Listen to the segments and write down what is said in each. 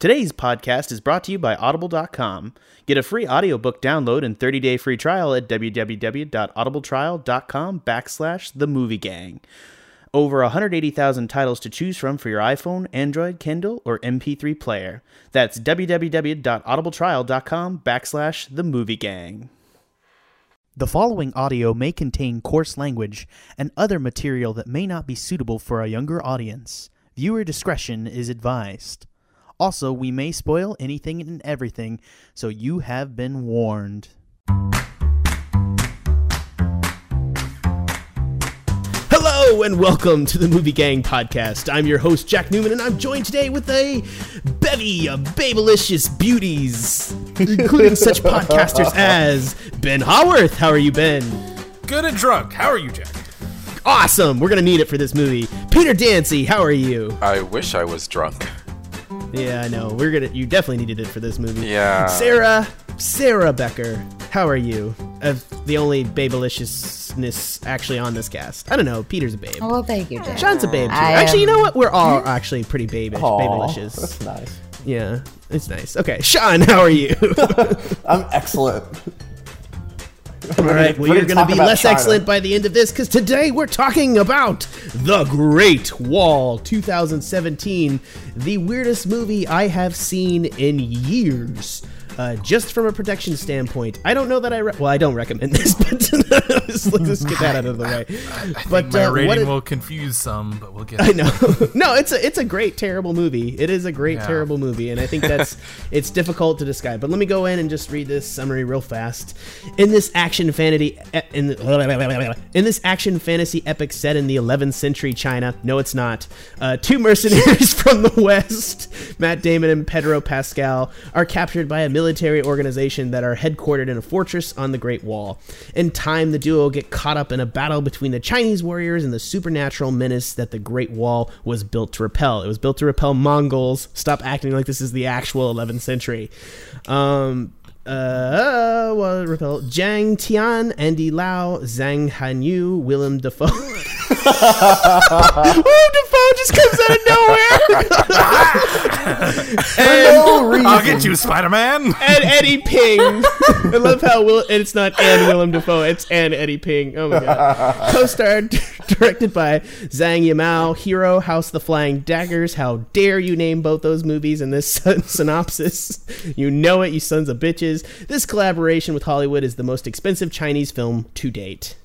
Today's podcast is brought to you by Audible.com. Get a free audiobook download and 30-day free trial at www.audibletrial.com backslash the movie gang. Over 180,000 titles to choose from for your iPhone, Android, Kindle, or MP3 player. That's www.audibletrial.com backslash the movie gang. The following audio may contain coarse language and other material that may not be suitable for a younger audience. Viewer discretion is advised. Also, we may spoil anything and everything, so you have been warned. Hello and welcome to the Movie Gang podcast. I'm your host Jack Newman, and I'm joined today with a bevy of babylicious beauties, including such podcasters as Ben Haworth. How are you, Ben? Good and drunk. How are you, Jack? Awesome. We're gonna need it for this movie. Peter Dancy, how are you? I wish I was drunk. Yeah, I know. We're gonna. You definitely needed it for this movie. Yeah. Sarah, Sarah Becker, how are you? Of the only babeliciousness actually on this cast. I don't know. Peter's a babe. Oh, well, thank you, Jack. Sean's a babe too. I Actually, you know what? We're all mm-hmm. actually pretty babish, Aw, babylicious. That's nice. Yeah, it's nice. Okay, Sean, how are you? I'm excellent. All right, well, you're going to be less China. excellent by the end of this because today we're talking about The Great Wall 2017, the weirdest movie I have seen in years. Uh, just from a production standpoint, I don't know that I re- well, I don't recommend this, but let's, let's get that out of the way. I but think my uh, rating what it- will confuse some, but we'll get. I know. no, it's a it's a great terrible movie. It is a great Yeah. terrible movie, and I think that's it's difficult to describe. But let me go in and just read this summary real fast. In this action fantasy in, the, in this action fantasy epic set in the 11th century China, no, it's not. Uh, two mercenaries from the west, Matt Damon and Pedro Pascal, are captured by a military organization that are headquartered in a fortress on the Great Wall. In time, the duo get caught up in a battle between the Chinese warriors and the supernatural menace that the Great Wall was built to repel. It was built to repel Mongols. Stop acting like this is the actual 11th century. Um, uh, well, repel Zhang Tian, Andy Lau, Zhang Hanyu, Willem Dafoe. Willem Dafoe just comes out of nowhere. no. I'll get you, Spider Man. and Eddie Peng. I love how Will, and it's not and Willem Dafoe, it's and Eddie Peng. Oh my god. Co-starred, directed by Zhang Yimou, Hero, House of the Flying Daggers. How dare you name both those movies in this synopsis? You know it, you sons of bitches. This collaboration with Hollywood is the most expensive Chinese film to date.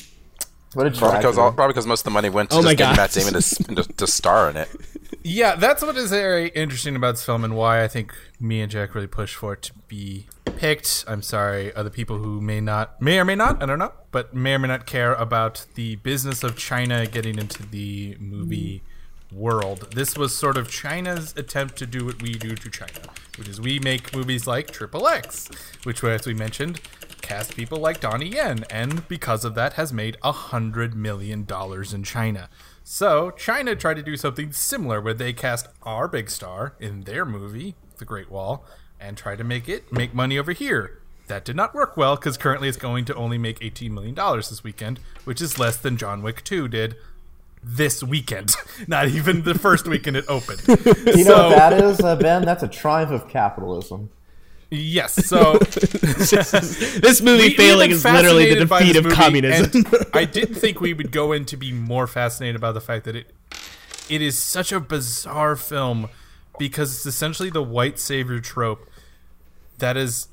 What a Probably because, tragedy. all, probably because most of the money went to Oh just getting God. Matt Damon to, to, to star in it. Yeah, that's what is very interesting about this film and why I think me and Jack really pushed for it to be picked. I'm sorry, other people who may not, may or may not, I don't know, but may or may not care about the business of China getting into the movie world. This was sort of China's attempt to do what we do to China, which is we make movies like Triple X, which, as we mentioned, cast people like Donnie Yen, and because of that, has made a hundred million dollars in China. So China tried to do something similar, where they cast our big star in their movie, The Great Wall, and try to make it make money over here. That did not work well because currently it's going to only make $18 million this weekend, which is less than John Wick 2 did this weekend. Not even the first weekend it opened. You know what that is, uh, Ben? That's a triumph of capitalism. Yes, so This movie we- failing been is literally the defeat of movie, communism. and I didn't think we would go in to be more fascinated by the fact that it it is such a bizarre film because it's essentially the white savior trope that is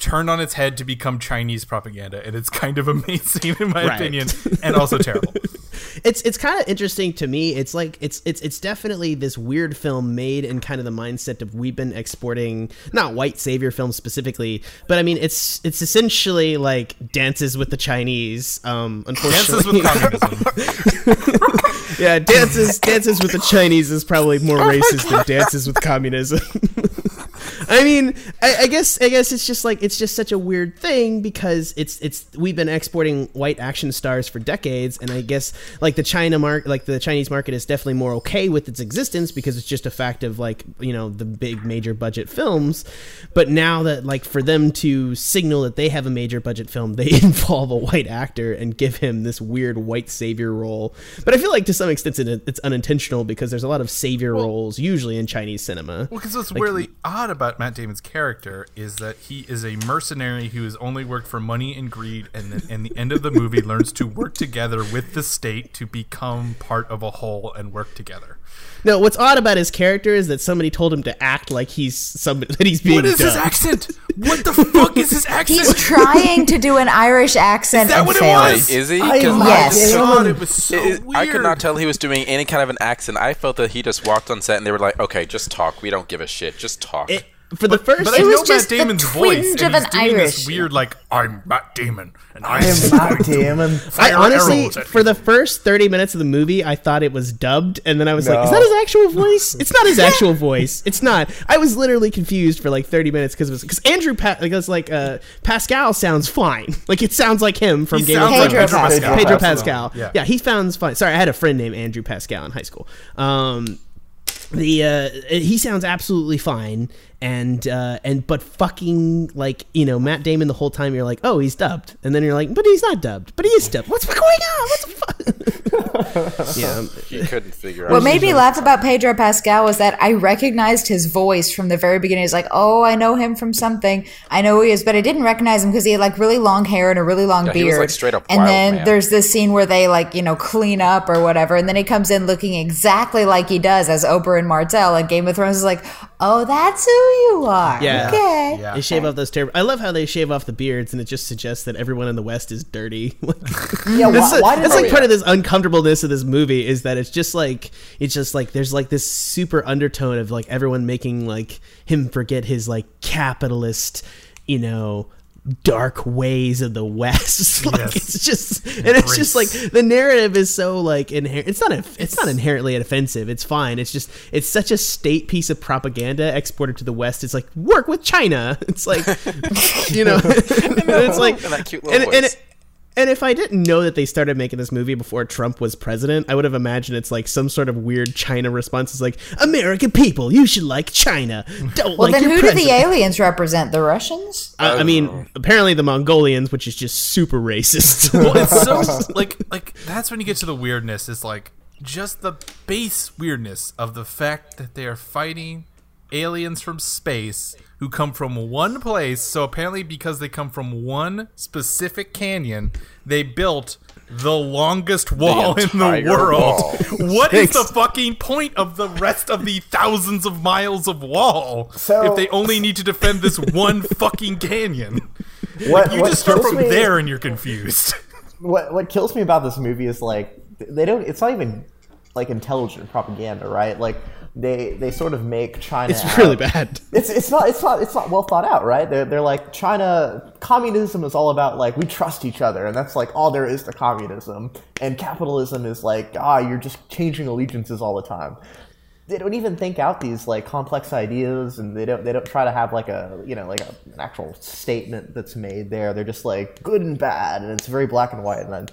turned on its head to become Chinese propaganda, and it's kind of amazing in my Right. opinion, and also terrible. it's it's kind of interesting to me. It's like it's it's it's definitely this weird film made in kind of the mindset of we've been exporting not white savior films specifically, but I mean it's it's essentially like dances with the Chinese. Um, unfortunately, Dances with communism. yeah, dances dances with the Chinese is probably more racist than dances with communism. I mean, I, I guess I guess it's just like it's just such a weird thing because it's it's we've been exporting white action stars for decades, and I guess like the China mark like the Chinese market is definitely more okay with its existence because it's just a fact of like you know the big major budget films. But now that like for them to signal that they have a major budget film, they involve a white actor and give him this weird white savior role. But I feel like to some extent it- it's unintentional because there's a lot of savior roles usually in Chinese cinema. Well, because what's really odd about Matt Damon's character is that he is a mercenary who has only worked for money and greed, and then in the end of the movie learns to work together with the state to become part of a whole and work together. No, what's odd about his character is that somebody told him to act like he's somebody that he's being What is his accent? What the fuck is his accent? He's trying to do an Irish accent Is that and what it was? Is he? I 'Cause am I Yes. God, it was so it- weird. I could not tell he was doing any kind of an accent. I felt that he just walked on set and they were like, "Okay, just talk. We don't give a shit. Just talk." It- for the first, But It I was know Matt just the Damon's voice, twinge and of he's an doing Irish. this weird, like, "I'm Matt Damon, and I, I am Matt Damon. I honestly, for the first thirty minutes of the movie, I thought it was dubbed, and then I was like, "Is that his actual voice? It's not his actual voice. It's not." I was literally confused for like thirty minutes because because Andrew pa- because like uh, Pascal sounds fine. Like it sounds like him from He Game of Thrones. like Pedro Pedro Pascal. Pascal. Pedro Pascal. Pascal. Yeah. Yeah. he sounds fine. Sorry, I had a friend named Andrew Pascal in high school. Um, the uh, he sounds absolutely fine, and uh, and but fucking like you know Matt Damon the whole time you're like, oh, he's dubbed, and then you're like, but he's not dubbed, but he is dubbed. What's going on? What's the fuck? yeah, he couldn't figure out. What made me laugh about Pedro Pascal was that I recognized his voice from the very beginning. It's like, oh, I know him from something. I know who he is, but I didn't recognize him because he had like really long hair and a really long Yeah, he beard. was, like, straight up and wild then man. there's this scene where they like you know clean up or whatever, and then he comes in looking exactly like he does as Oberyn Martell. And Game of Thrones is like, oh, that's who you are. Yeah. Okay. Yeah. they shave off those terrible. I love how they shave off the beards, and it just suggests that everyone in the West is dirty. Yeah, That's, why, why that's like part of this uncomfortableness of this movie is that it's just like it's just like there's like this super undertone of like everyone making like him forget his like capitalist, you know, dark ways of the West. like Yes. it's just and it's just like the narrative is so like inherent. It's not a, it's not inherently offensive. It's fine. It's just it's such a state piece of propaganda exported to the West. It's like work with China. It's like you know, and it's like And that cute little and, and it, and if I didn't know that they started making this movie before Trump was president, I would have imagined it's like some sort of weird China response. It's like American people, you should like China. Don't like it. Well, like then your who do the aliens represent? The Russians? I, I mean, oh. apparently the Mongolians, which is just super racist. well, it's so like like that's when you get to the weirdness. It's like just the base weirdness of the fact that they are fighting aliens from space who come from one place. So apparently, because they come from one specific canyon, they built the longest wall in the world. wall. What is Thanks. the fucking point of the rest of the thousands of miles of wall So- if they only need to defend this one fucking canyon? what, You what just start from me- there and you're confused. what what kills me about this movie is like they don't it's not even like intelligent propaganda right like they they sort of make china it's out- really bad. it's it's not it's not it's not well thought out right? They're, they're like china communism is all about like we trust each other and that's like all there is to communism. And capitalism is like ah you're just changing allegiances all the time. They don't even think out these like complex ideas and they don't they don't try to have like a you know like a, an actual statement that's made there. They're just like good and bad and it's very black and white and I,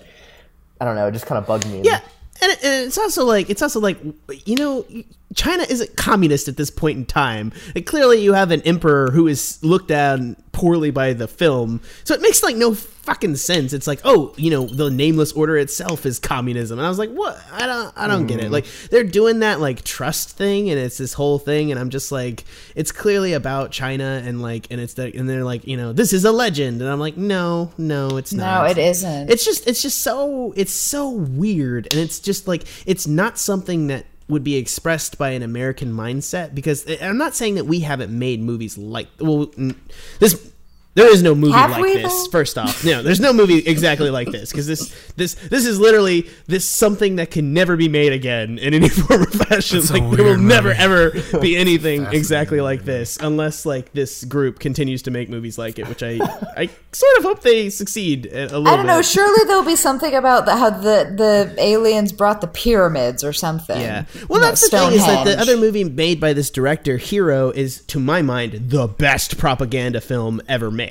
I don't know it just kind of bugged me. Yeah. And, it, and it's also like it's also like you know China isn't communist at this point in time. And clearly, you have an emperor who is looked down poorly by the film, so it makes like no fucking sense. It's like, oh, you know, the nameless order itself is communism, and I was like, what? I don't, I don't get it. Hmm. Like they're doing that like trust thing, and it's this whole thing, and I'm just like, it's clearly about China, and like, and it's the, and they're like, you know, this is a legend, and I'm like, no, no, it's not. No, it isn't. It's just it's just so it's so weird and it's just like it's not something that would be expressed by an American mindset because I'm not saying that we haven't made movies like well this There is no movie Have like this. though? First off, no, there's no movie exactly like this because this this this is literally this something that can never be made again in any form or fashion. It's a like there will weird never ever be anything Fascinating exactly like this unless like this group continues to make movies like it, which I I sort of hope they succeed a, a little I don't know. bit. Surely there'll be something about the, how the the aliens brought the pyramids or something. Yeah. Well, You know, that's the thing is that the other movie made by this director, Hero, is to my mind the best propaganda film ever made.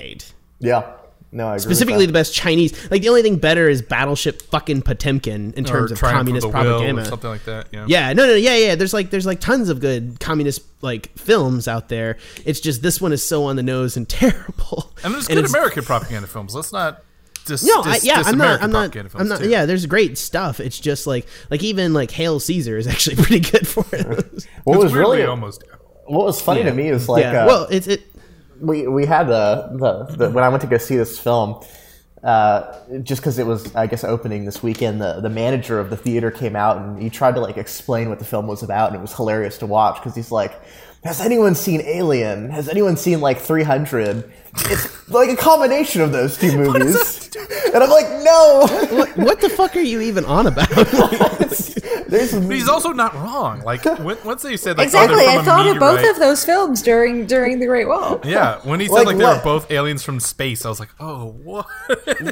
Yeah. No, I agree. Specifically, the best Chinese. Like the only thing better is Battleship fucking Potemkin in terms or of communist of the Will propaganda. or something like that. Yeah. Yeah, no, no, yeah, yeah. There's like, there's like tons of good communist like films out there. It's just this one is so on the nose and terrible. And there's And good American propaganda films. Let's not. Dis, No, I, dis- yeah, diss I'm not. I'm not. I'm not. too. Yeah, there's great stuff. It's just like, like even like Hail Caesar is actually pretty good for it. What It's was really almost. what was funny to me is like yeah. uh, well, it's it. We we had the, the, the when I went to go see this film, uh, just because it was I guess opening this weekend, the the manager of the theater came out and he tried to like explain what the film was about, and it was hilarious to watch because he's like, "Has anyone seen Alien? Has anyone seen like 300?" It's like a combination of those two movies, and I'm like, "No." What, what the fuck are you even on about? There's But he's also not wrong. Like when, once they said like, oh, Exactly. oh, I from a thought of both of those films during during the Great Wall. Yeah, when he said Like like, they were both aliens from space, I was like, oh, what?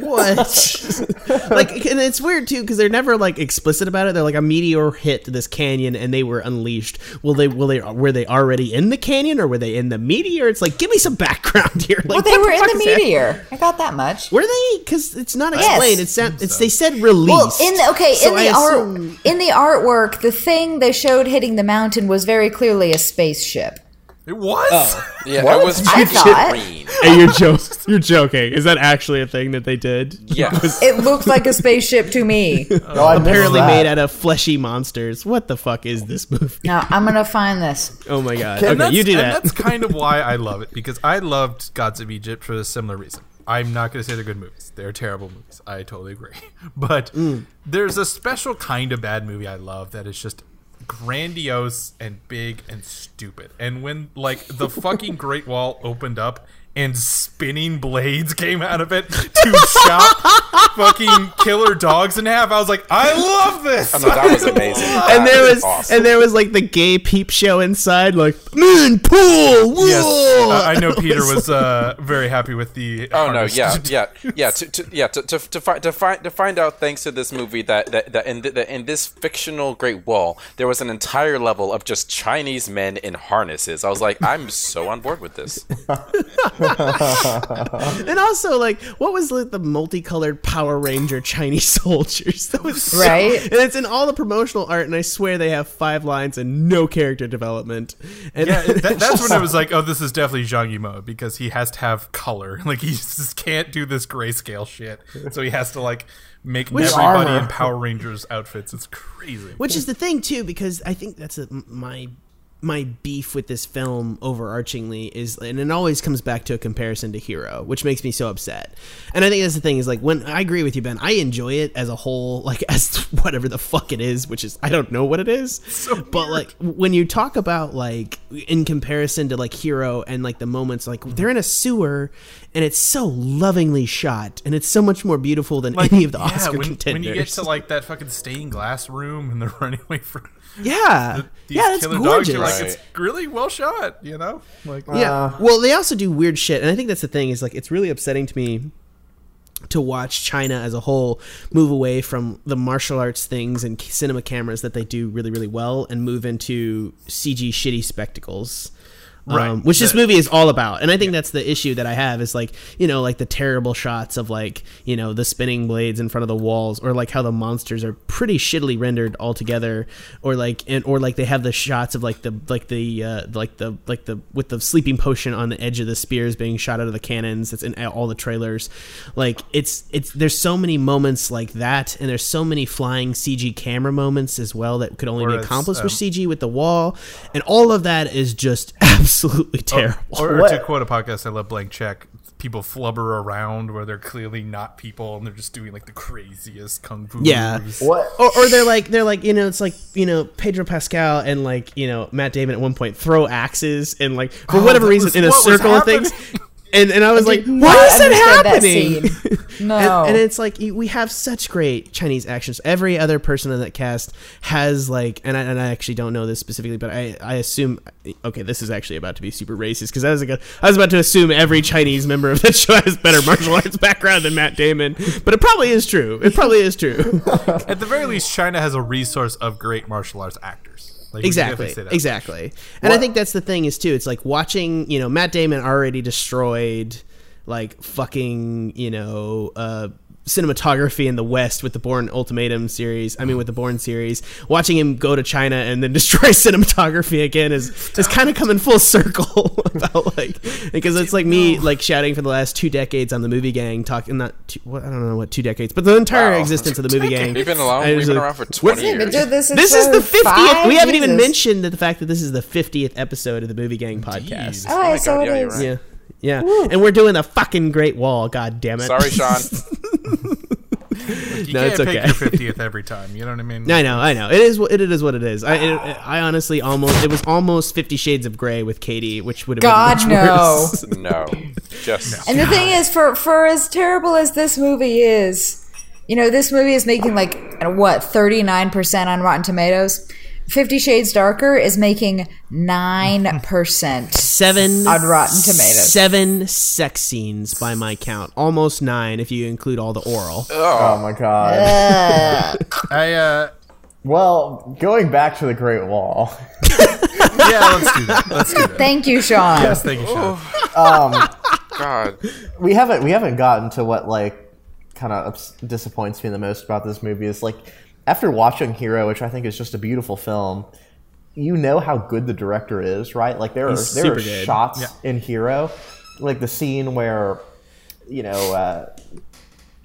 what? like, and it's weird too because they're never like explicit about it. They're like a meteor hit this canyon and they were unleashed. Will they? Will they? Were they already in the canyon or were they in the meteor? It's like, give me some background here. Like, Well, they what were in the is happening? meteor. I got that much. Were they? Because it's not Yes. explained. It's not, it's they said released. Well, in the, okay, So in I the assume- art, in the artwork, the thing they showed hitting the mountain was very clearly a spaceship. It was. Oh. Yeah, What? it was I thought- green. Hey, you're joking. You're joking. Is that actually a thing that they did? Yeah. It looked like a spaceship to me. no, oh. Apparently made out of fleshy monsters. What the fuck is this movie? Now I'm gonna find this. Oh my god. And Okay, you do and that. that's kind of why I love it because I loved Gods of Egypt for a similar reason. I'm not going to say they're good movies. They're terrible movies. I totally agree. But Mm. there's a special kind of bad movie I love that is just grandiose and big and stupid. And when like the fucking Great Wall opened up and spinning blades came out of it to chop fucking killer dogs in half, I was like, I love this. Oh, no, that was amazing. and That there is was awesome. and there was like the gay peep show inside, like moon pool. Whoa! Yes, uh, I know Peter was uh, very happy with the. Oh no! Yeah, yeah, yeah. To, to yeah to to to find to find to find out thanks to this movie that that, that in th- that in this fictional Great Wall there was an entire level of just Chinese men in harnesses. I was like, I'm so on board with this. and also like what was like the multicolored Power Ranger Chinese soldiers? That was so- Right. and it's in all the promotional art, and I swear they have five lines and no character development. And Yeah, that, that's when I was like, oh, this is definitely Zhang Yimou because he has to have color. Like he just can't do this grayscale shit, so he has to like make everybody armor. in Power Rangers outfits. It's crazy. Which is the thing too, because I think that's a, my my beef with this film overarchingly is, and it always comes back to a comparison to Hero, which makes me so upset. And I think that's the thing is like when I agree with you, Ben, I enjoy it as a whole, like as whatever the fuck it is, which is I don't know what it is, but like when you talk about like in comparison to like Hero and like the moments like they're in a sewer and it's so lovingly shot and it's so much more beautiful than any of the yeah, Oscar when, contenders. when you get to like that fucking stained glass room and they're running away from yeah, these yeah, that's gorgeous. dogs, like, Right. it's really well shot. You know, like uh, Yeah. well, they also do weird shit, and I think that's the thing. Is like it's really upsetting to me to watch China as a whole move away from the martial arts things and cinema cameras that they do really, really well, and move into CG shitty spectacles. Right. Um, which this movie is all about, and I think that's the issue that I have is like you know like the terrible shots of like you know the spinning blades in front of the walls, or like how the monsters are pretty shittily rendered altogether, or like and or like they have the shots of like the like the uh, like the like the with the sleeping potion on the edge of the spears being shot out of the cannons. That's in all the trailers. Like it's it's there's so many moments like that, and there's so many flying CG camera moments as well that could only be accomplished with um, CG with the wall, and all of that is just absolutely Oh, terrible. Or, or What- to quote a podcast I love, Blank Check, people flubber around where they're clearly not people and they're just doing like the craziest kung fu Yeah. moves. What? or, or they're like they're like you know it's like you know Pedro Pascal and like you know Matt Damon at one point throw axes and like for Oh, whatever reason was in a circle of things and and I was like, why is that understand that happening? No. and, and it's like we have such great Chinese actions. Every other person in that cast has like, and I, and I actually don't know this specifically, but I, I assume. Okay, this is actually about to be super racist because I was like, I was about to assume every Chinese member of that show has better martial arts background than Matt Damon, but it probably is true. It probably is true. At the very least, China has a resource of great martial arts actors. Like, exactly say that. exactly and i think that's the thing is too it's like watching you know matt damon already destroyed like fucking you know uh cinematography in the west with the Bourne Ultimatum series i mean with the Bourne series watching him go to china and then destroy cinematography again is is kind of coming full circle about like because it's like me like shouting for the last two decades on the movie gang talking not two, what, i don't know what two decades but the entire Wow. existence of the movie gang We've been alone. We've been like, around for twenty years. dude, this is, this is the 50th. We haven't even mentioned that the fact that this is the 50th episode of the Movie Gang podcast. Oh, oh my so God, it yeah, you're right. Yeah. Yeah. And we're doing the fucking Great Wall. God damn it. Sorry, Sean. You No, can't it's pick okay. your fiftieth every time. You know what I mean? I know, I know. It is what it is. What it is. I, it, I honestly almost. It was almost Fifty Shades of Grey with Katie, which would have God, been much no. worse. No, just no. And the thing is, for for as terrible as this movie is, you know, this movie is making like what thirty nine percent on Rotten Tomatoes. Fifty Shades Darker is making nine percent. Seven On Rotten Tomatoes. Seven sex scenes by my count. Almost nine if you include all the oral. Oh my god. I uh, Well, going back to the Great Wall. yeah, let's do that. Let's do that. Thank you, Sean. Yes, thank you, Sean. um, God. we haven't we haven't gotten to what like kind of ups- disappoints me the most about this movie is like after watching Hero, which I think is just a beautiful film. You know how good the director is, right? Like there are there are good. shots Yeah. in Hero, like the scene where you know uh,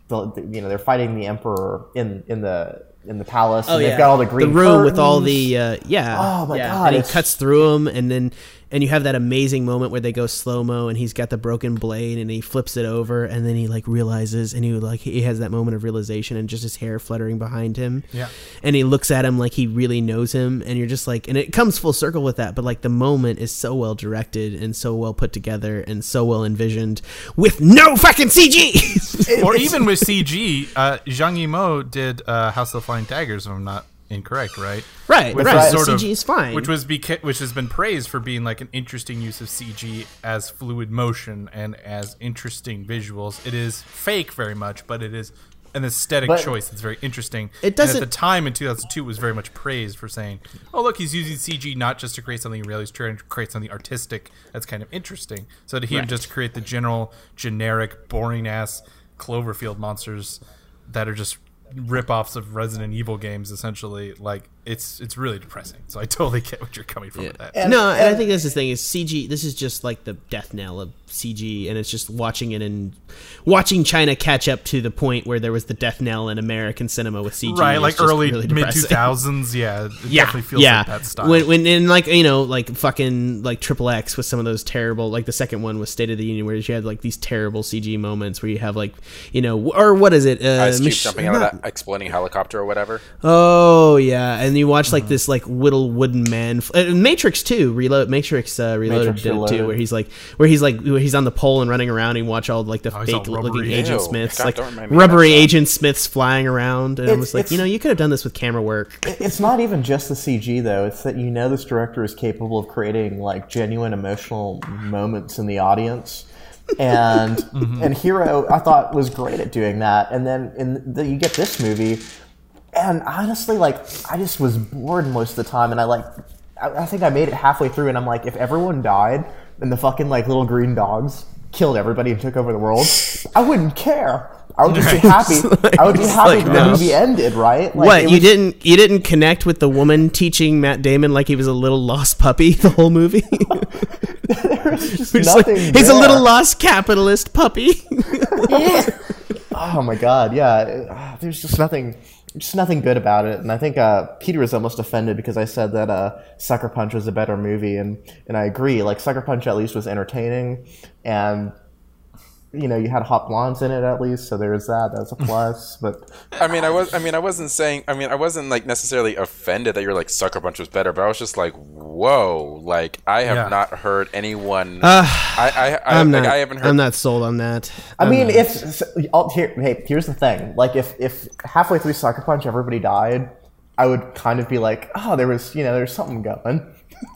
the, the- you know they're fighting the emperor in in the in the palace. and they've got all the green room with all the uh, yeah. Oh my yeah. God, And he cuts through them, and then and you have that amazing moment where they go slow mo, and he's got the broken blade, and he flips it over, and then he like realizes, and he like he has that moment of realization, and just his hair fluttering behind him. Yeah. and he looks at him like he really knows him, and you're just like, and it comes full circle with that, but like the moment is so well directed and so well put together and so well envisioned with no fucking CG. or even with CG, uh, Zhang Yimou did uh, House of the Flying Daggers. If I'm not incorrect, right? right, Which right. was The sort of- CG is fine. Which was beca- which has been praised for being like an interesting use of CG as fluid motion and as interesting visuals. It is fake very much, but it is an aesthetic But- choice that's very interesting. It doesn't- at the time in 2002 it was very much praised for saying, "Oh, look, he's using CG not just to create something real, he's trying to create something artistic that's kind of interesting." So to him Right. just to create the general generic boring ass Cloverfield monsters that are just rip-offs of Resident Evil games essentially like it's it's really depressing. So I totally get what you're coming from with that. no, and I think that's the thing is CG. This is just like the death knell of CG, and it's just watching it and watching China catch up to the point where there was the death knell in American cinema with CG. right, like early really mid two thousands. yeah. It Yeah, definitely feels yeah. like that style. When, when and like you know, like fucking like Triple X with some of those terrible, like the second one was State of the Union, where you had like these terrible CG moments where you have like you know, or what is it? Uh, Ice Cube Mich- jumping out of not- that exploding helicopter or whatever. Oh yeah, and you watch like Mm-hmm. this like little wooden man. uh, Matrix too. Reload. Matrix uh, Reloaded Matrix did it too, where he's like where he's like where he's on the pole and running around. and you watch all like the Oh, fake looking. Agent Ew. Smiths, God, like don't remind me of rubbery. Agent Smiths flying around, and I was like, you know, you could have done this with camera work. It's not even just the CG though. It's that you know this director is capable of creating like genuine emotional moments in the audience. And and Hero I thought was great at doing that. And then in the, you get this movie and honestly like I just was bored most of the time and I like I, I think I made it halfway through and I'm like if everyone died and the fucking like little green dogs killed everybody and took over the world, I wouldn't care. I would just be happy. I would be happy like, that no. the movie ended, right? Like, what it you was- didn't you didn't connect with the woman teaching Matt Damon like he was a little lost puppy the whole movie? There's just Just like, nothing he's a little lost capitalist puppy. Yeah. Oh my god, yeah. There's just nothing, just nothing good about it. And I think uh, Peter was almost offended because I said that uh, Sucker Punch was a better movie, and and I agree. Like Sucker Punch at least was entertaining, and you know you had hot blondes in it at least, so there's that. That was a plus. But I mean, I was. I mean, I wasn't saying. I mean, I wasn't like necessarily offended that you're like Sucker Punch was better, but I was just like, whoa! Like I have Yeah. not heard anyone. I, I, I, I'm like, not. I haven't heard. I'm not sold on that. I I'm mean, not. if I'll, oh, here, hey, here's the thing. Like, if if halfway through Sucker Punch everybody died, I would kind of be like, oh, there was you know there's something going.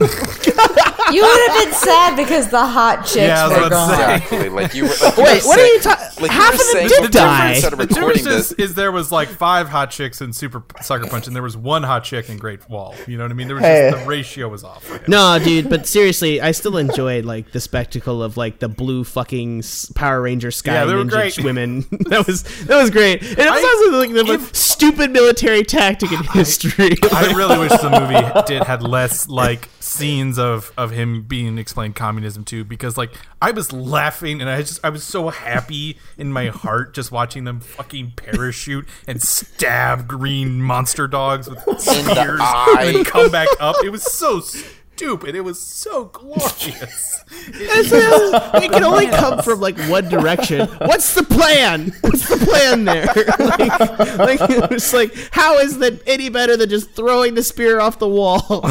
You would have been sad because the hot chicks Yeah, were gone. say. Exactly. Like you were. Like you Wait, were what are you talking? Like Half you of them saying, did the die. difference of The recording difference this. is, is there was like five hot chicks in Super Sucker Punch, and there was one hot chick in Great Wall. You know what I mean? There was Hey. just the ratio was off. for. No, dude, but seriously, I still enjoyed like the spectacle of like the blue fucking Power Ranger Sky Yeah, Ninja great. women. that was that was great. And it was I- also like the most stupid military tactic in history. I really wish the movie did had less like scenes of of him being explained communism too, because like I was laughing and I just I was so happy in my heart just watching them fucking parachute and stab green monster dogs with spears and come back up. It was so stupid. It was so glorious. It's like, it can only come from like one direction. What's the plan? What's the plan there? like, like it's like how is that any better than just throwing the spear off the wall?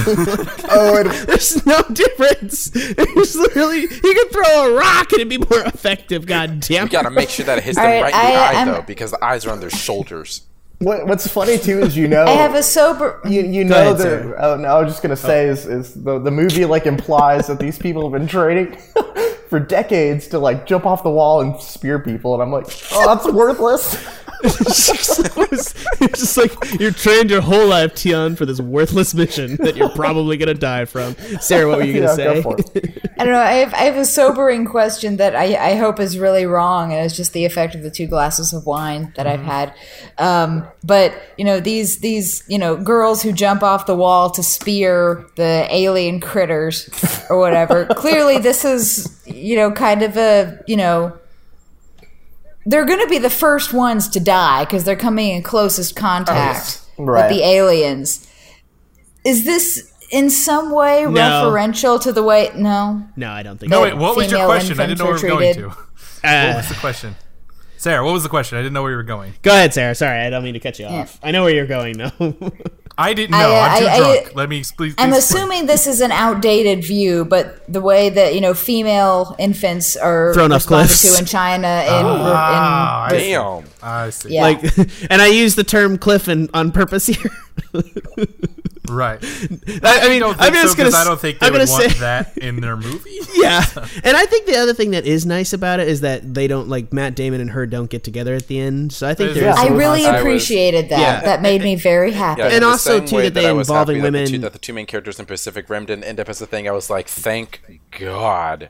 Oh, and There's no difference. There's literally you can throw a rock and it'd be more effective. God damn. You gotta make sure that it hits them All right, right in the I- eye I'm- though, because the eyes are on their shoulders. What, what's funny too is you know I have a sober. you, you Go know ahead, the sir. oh no I was just gonna oh. say is, is the the movie like implies that these people have been training for decades to like jump off the wall and spear people and I'm like oh that's worthless. it's just, it's just like you're trained your whole life, Tian, for this worthless mission that you're probably gonna die from. Sarah, what were you gonna Yeah, say? for. I don't know. I have, I have a sobering question that I, I hope is really wrong, and it's just the effect of the two glasses of wine that I've had. Um, but you know these these you know girls who jump off the wall to spear the alien critters or whatever. Clearly, this is you know kind of a you know they're going to be the first ones to die because they're coming in closest contact Right. with the aliens. Is this in some way No. referential to the way? No. No, I don't think. No, so. wait, what was your question? I didn't know where we were infants going to. treated. What uh, was the question? Sarah, what was the question? I didn't know where you were going. Go ahead, Sarah. Sorry, I don't mean to cut you off. I know where you're going though. I didn't know. I, uh, I'm too I- I- Let me please. I'm please explain. assuming this is an outdated view, but the way that you know female infants are Thrown off cliffs. to in China in, Ah, I in see. Damn. I see. Yeah. like, and I use the term cliff in, on purpose here. Right. I, I mean, I'm just so, gonna. 'cause I s- don't think they I'm would gonna want say that in their movie. yeah. And I think the other thing that is nice about it is that they don't like Matt Damon and her don't get together at the end. So I think There's- there's. I really I was- appreciated that. Yeah. That made me very happy. Yeah, And in also, too, way that they I involving happy that the, two, women- that the two main characters in Pacific Rim didn't end up as a thing. I was like, thank God.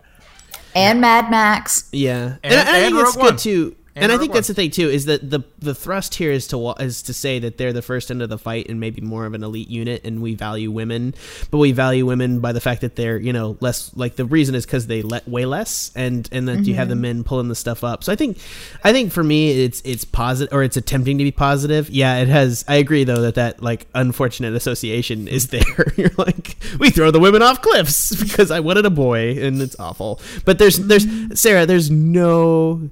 and Mad Max. Yeah, and, And- I- I think and it's Rogue good One. too. And, And I think that's the thing too is that the the thrust here is to is to say that they're the first end of the fight and maybe more of an elite unit, and we value women, but we value women by the fact that they're you know less like the reason is because they let way less, and and that you have the mm-hmm. men pulling the stuff up. So I think I think for me it's it's positive or it's attempting to be positive. Yeah, it has. I agree though that that like unfortunate association is there. You're like we throw the women off cliffs because I wanted a boy, and it's awful. But there's there's Sarah. There's no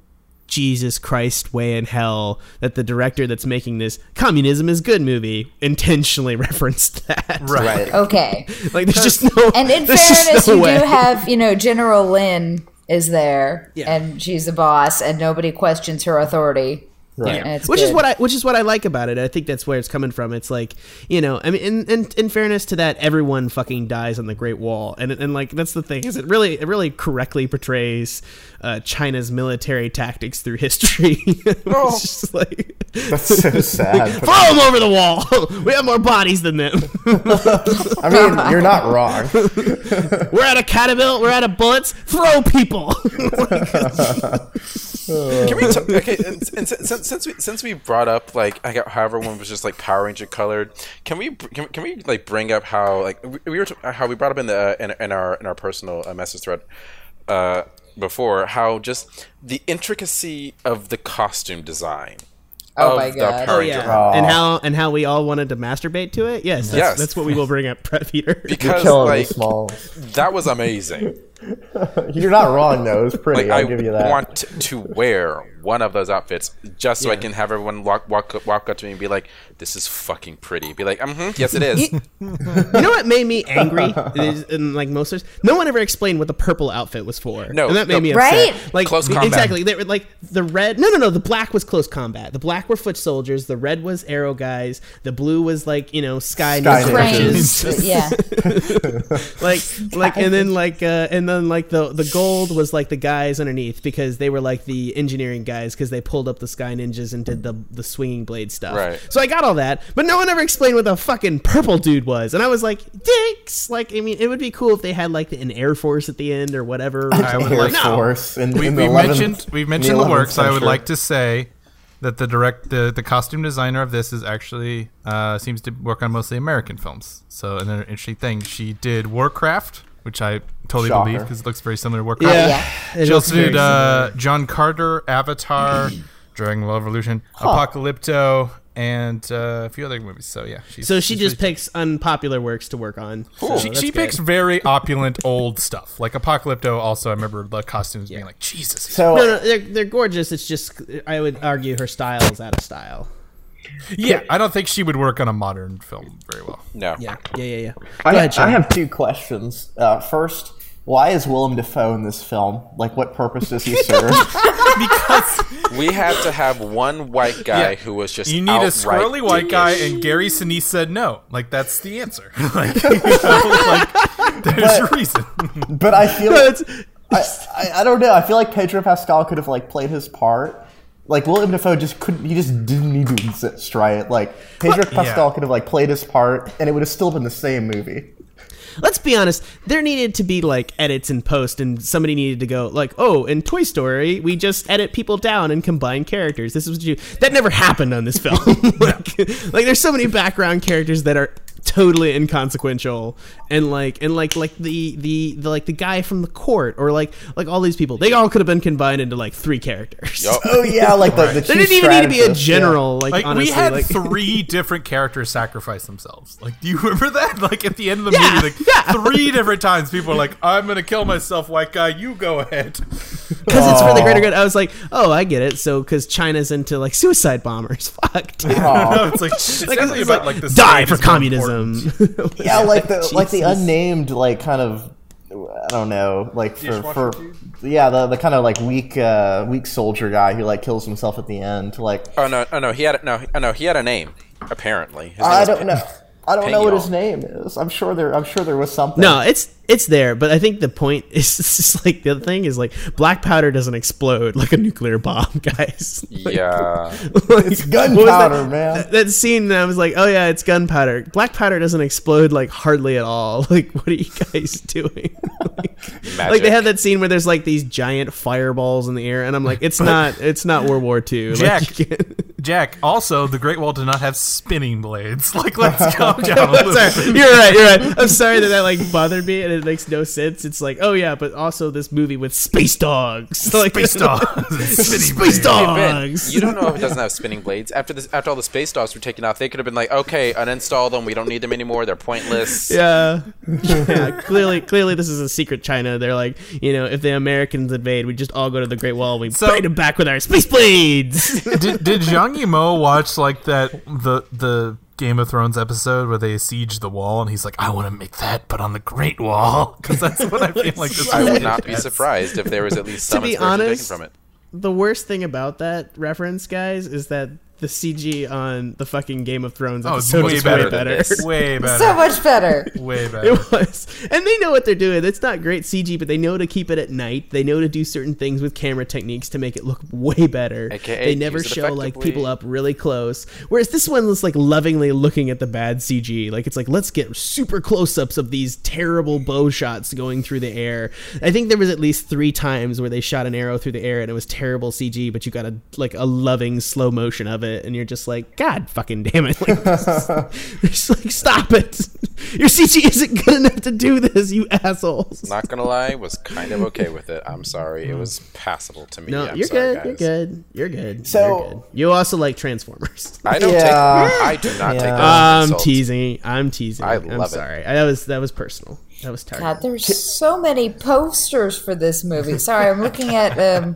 Jesus Christ way in hell that the director that's making this communism is good movie intentionally referenced that. Right. Okay. Like there's just no And in fairness, no you way. do have, you know, General Lin is there, Yeah. and she's the boss, and nobody questions her authority. Right. And it's which is what I which is what I like about it. I think that's where it's coming from. It's like you know, I mean, in, in, in fairness to that, everyone fucking dies on the Great Wall, and and like that's the thing is it really it really correctly portrays uh, China's military tactics through history. it's just like That's so sad. throw them over the wall. we have more bodies than them. I mean, you're not wrong. We're out of catabil. We're out of bullets. Throw people. Can we t- okay? And, and since, since we since we brought up like I got how everyone was just like Power Ranger colored, can we can, can we like bring up how like we, we were t- how we brought up in the in, in our in our personal uh, message thread uh, before how just the intricacy of the costume design. Oh of my the God. Power Oh, Ranger Aw. and how and how we all wanted to masturbate to it. Yes, that's, Yes. that's what we will bring up, Brett Peter. Because like small. that was amazing. You're not wrong though. It was pretty. Like I'll I give you that. want to wear one of those outfits just so I can have everyone walk walk up- walk up to me and be like, "This is fucking pretty." Be like, "Mm-hmm, yes, it is." You know what made me angry? Is, in like most of no one ever explained what the purple outfit was for. No, and that made no. me upset. Right? Like Close combat. exactly. They were like the red. No, no, no. The black was close combat. The black were foot soldiers. The red was arrow guys. The blue was like you know sky, Sky ninjas. Yeah. like like and then like uh and then like the the gold was like the guys underneath because they were like the engineering guys because they pulled up the sky ninjas and did the the swinging blade stuff Right. so i got all that but no one ever explained what the fucking purple dude was and i was like dicks like i mean it would be cool if they had like an air force at the end or whatever I would Air like No. Force. In, we, in the we 11th mentioned we mentioned the, 11th works. I would like to say that the direct the, the costume designer of this is actually uh, seems to work on mostly American films. So another interesting thing, she did Warcraft, which I totally Shocker. believe because it looks very similar to Warcraft. yeah, it She looks also did uh, John Carter, Avatar, Dragon Ball Revolution, Apocalypto, and uh, a few other movies. So yeah, she's, so she she's just really- picks unpopular works to work on So she, she picks very opulent old stuff. Like Apocalypto. Also, I remember the costumes being like Jesus. So no, no, they're, they're gorgeous. It's just I would argue her style is out of style. Yeah, I don't think she would work on a modern film very well. No. Yeah, yeah, yeah, yeah. Go I, ahead, I have two questions. Uh, first, why is Willem Dafoe in this film? Like, what purpose does he serve? Because We had to have one white guy Yeah. who was just you need a outright squirrely white guy, and Gary Sinise said no. Like that's the answer. like, you know, like there's a reason. but I feel No, like, it's- I, I, I don't know. I feel like Pedro Pascal could have like played his part. Like Willem Dafoe just couldn't. He just didn't need to insist, right? Like Pedro Pascal Yeah. could have like played his part, and it would have still been the same movie. Let's be honest there needed to be like edits in post and somebody needed to go like oh in toy story we just edit people down and combine characters. This is what you that never happened on this film. Like, like there's so many background characters that are totally inconsequential and like and like like the, the the like the guy from the court or like like all these people they all could have been combined into like three characters Yup. Oh yeah, like the, the there chief didn't even need to be a strategist, yeah. general like, Like honestly we had like three different characters sacrifice themselves. Like, do you remember that? Like at the end of the Yeah, movie, like yeah. three different times, people are like, "I'm gonna kill myself, white guy. You go ahead." because it's for the greater good i was like oh i get it so because china's into like suicide bombers fuck dude. Aw. it's like it's Like, it's about like, like the die for communism. important. yeah, like the like the unnamed like kind of I don't know like for, Dishwasher for yeah the the kind of like weak uh weak soldier guy who like kills himself at the end like Oh no! Oh no! He had a, no. Oh no! He had a name. Apparently, His name I was don't Pe- know I don't know what his name is I'm sure there I'm sure there was something No, it's it's there, but I think the point is just like the other thing is like black powder doesn't explode like a nuclear bomb, guys. Like, Yeah. it's gunpowder that- man That, that scene, I was like, oh yeah, it's gunpowder. Black powder doesn't explode like hardly at all. Like, what are you guys doing? like, like they have that scene where there's like these giant fireballs in the air, and I'm like, it's not, it's not World War II. Jack. you Jack. Also, the Great Wall did not have spinning blades. Like, let's calm down a little. You're right. You're right. I'm sorry that that like bothered me, and it makes no sense. It's like, oh yeah, but also this movie with space dogs, like Space dogs, spinning space blades. Ben, dogs. you don't know if it doesn't have spinning blades. After this, after all the space dogs were taken off, they could have been like, "Okay, uninstall them. We don't need them anymore. They're pointless." Yeah. yeah. Clearly, clearly, this is a secret China. They're like, you know, if the Americans invade, we just all go to the Great Wall. We So- fight them back with our space blades. did, did Zhang Yimou watch like that the the Game of Thrones episode where they siege the wall and he's like, I want to make that, but on the Great Wall because that's what I feel like. This I would not be surprised if there was at least some be inspiration honest, taken from it. the worst thing about that reference, guys, is that the CG on the fucking Game of Thrones Oh, it's episode way is better way better. Way better. So much better. Way better. It was, and they know what they're doing. It's not great CG, but they know to keep it at night. They know to do certain things with camera techniques to make it look way better. AKA they never show like people up really close. Whereas this one was like lovingly looking at the bad CG. Like it's like let's get super close-ups of these terrible bow shots going through the air. I think there was at least three times where they shot an arrow through the air and it was terrible CG, but you got a like a loving slow motion of it, and you're just like, God fucking damn it! Like, this is- it's like stop it. Your CG isn't good enough to do this, you assholes. Not gonna lie, was kind of okay with it. I'm sorry, it was passable to me. No, I'm you're sorry, good. You're good. You're good. So- you're good. You also like Transformers. I don't Yeah. take. I do not take Yeah. that as an I'm insult. teasing. I'm teasing. I I'm love it. sorry. I, that was that was personal. That was Target. God, there's so many posters for this movie. Sorry, I'm looking at um,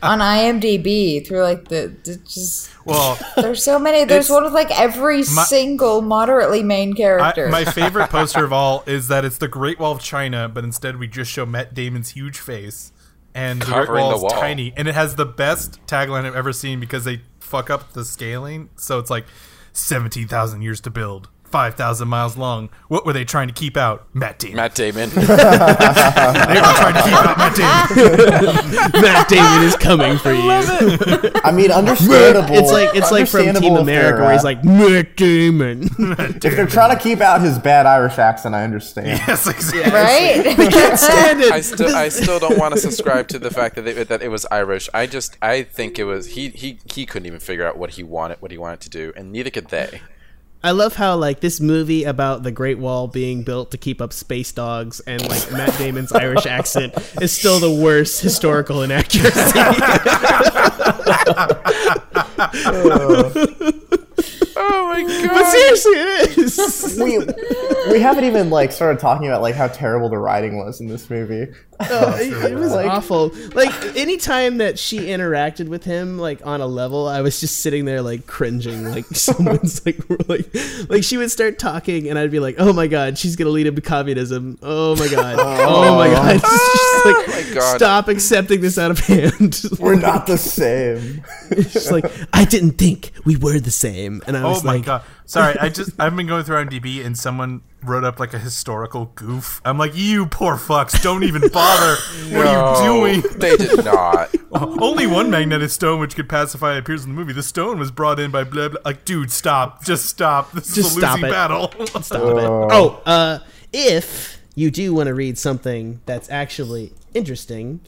on IMDb through like the, the just. Well, There's so many. There's one with like every single moderately main I, character. my favorite poster of all is that it's the Great Wall of China, but instead we just show Matt Damon's huge face, and the Great Covering Wall the is wall. tiny, and it has the best tagline I've ever seen because they fuck up the scaling, so it's like seventeen thousand years to build. 5,000 miles long. What were they trying to keep out? Matt Damon. Matt Damon. They were trying to keep out Matt Damon. Matt Damon is coming for you. I mean, understandable. It's like it's like from Team understandable if America where he's like Matt Damon. if they're trying to keep out his bad Irish accent, I understand. yes, exactly. right? Stand it. I still, I still don't want to subscribe to the fact that they, that it was Irish. I just, I think it was he, he, he couldn't even figure out what he wanted, what he wanted to do, and neither could they. I love how like this movie about the Great Wall being built to keep up space dogs and like Matt Damon's Irish accent is still the worst historical inaccuracy. Oh. oh my god! but god! seriously, it is. we we haven't even like started talking about like how terrible the writing was in this movie. Oh, it, it was Like- awful. Like anytime that she interacted with him, like on a level, I was just sitting there like cringing. Like someone's like, like, like she would start talking, and I'd be like, "Oh my god, she's gonna lead him to communism. Oh my god. Oh. oh, my god. It's just oh like, Oh my God. stop accepting this out of hand. We're not the same. It's like I didn't think we were the same, and I Oh was my like, god! Sorry, I just I've been going through IMDb and someone wrote up like a historical goof. I'm like, you poor fucks, don't even bother. What are you doing? They did not. Only one magnetic stone which could pacify appears in the movie. The stone was brought in by blah blah. Like, dude, stop! Just stop! This Just is a stop losing it. battle. Stop it. Oh, uh, if you do want to read something that's actually interesting,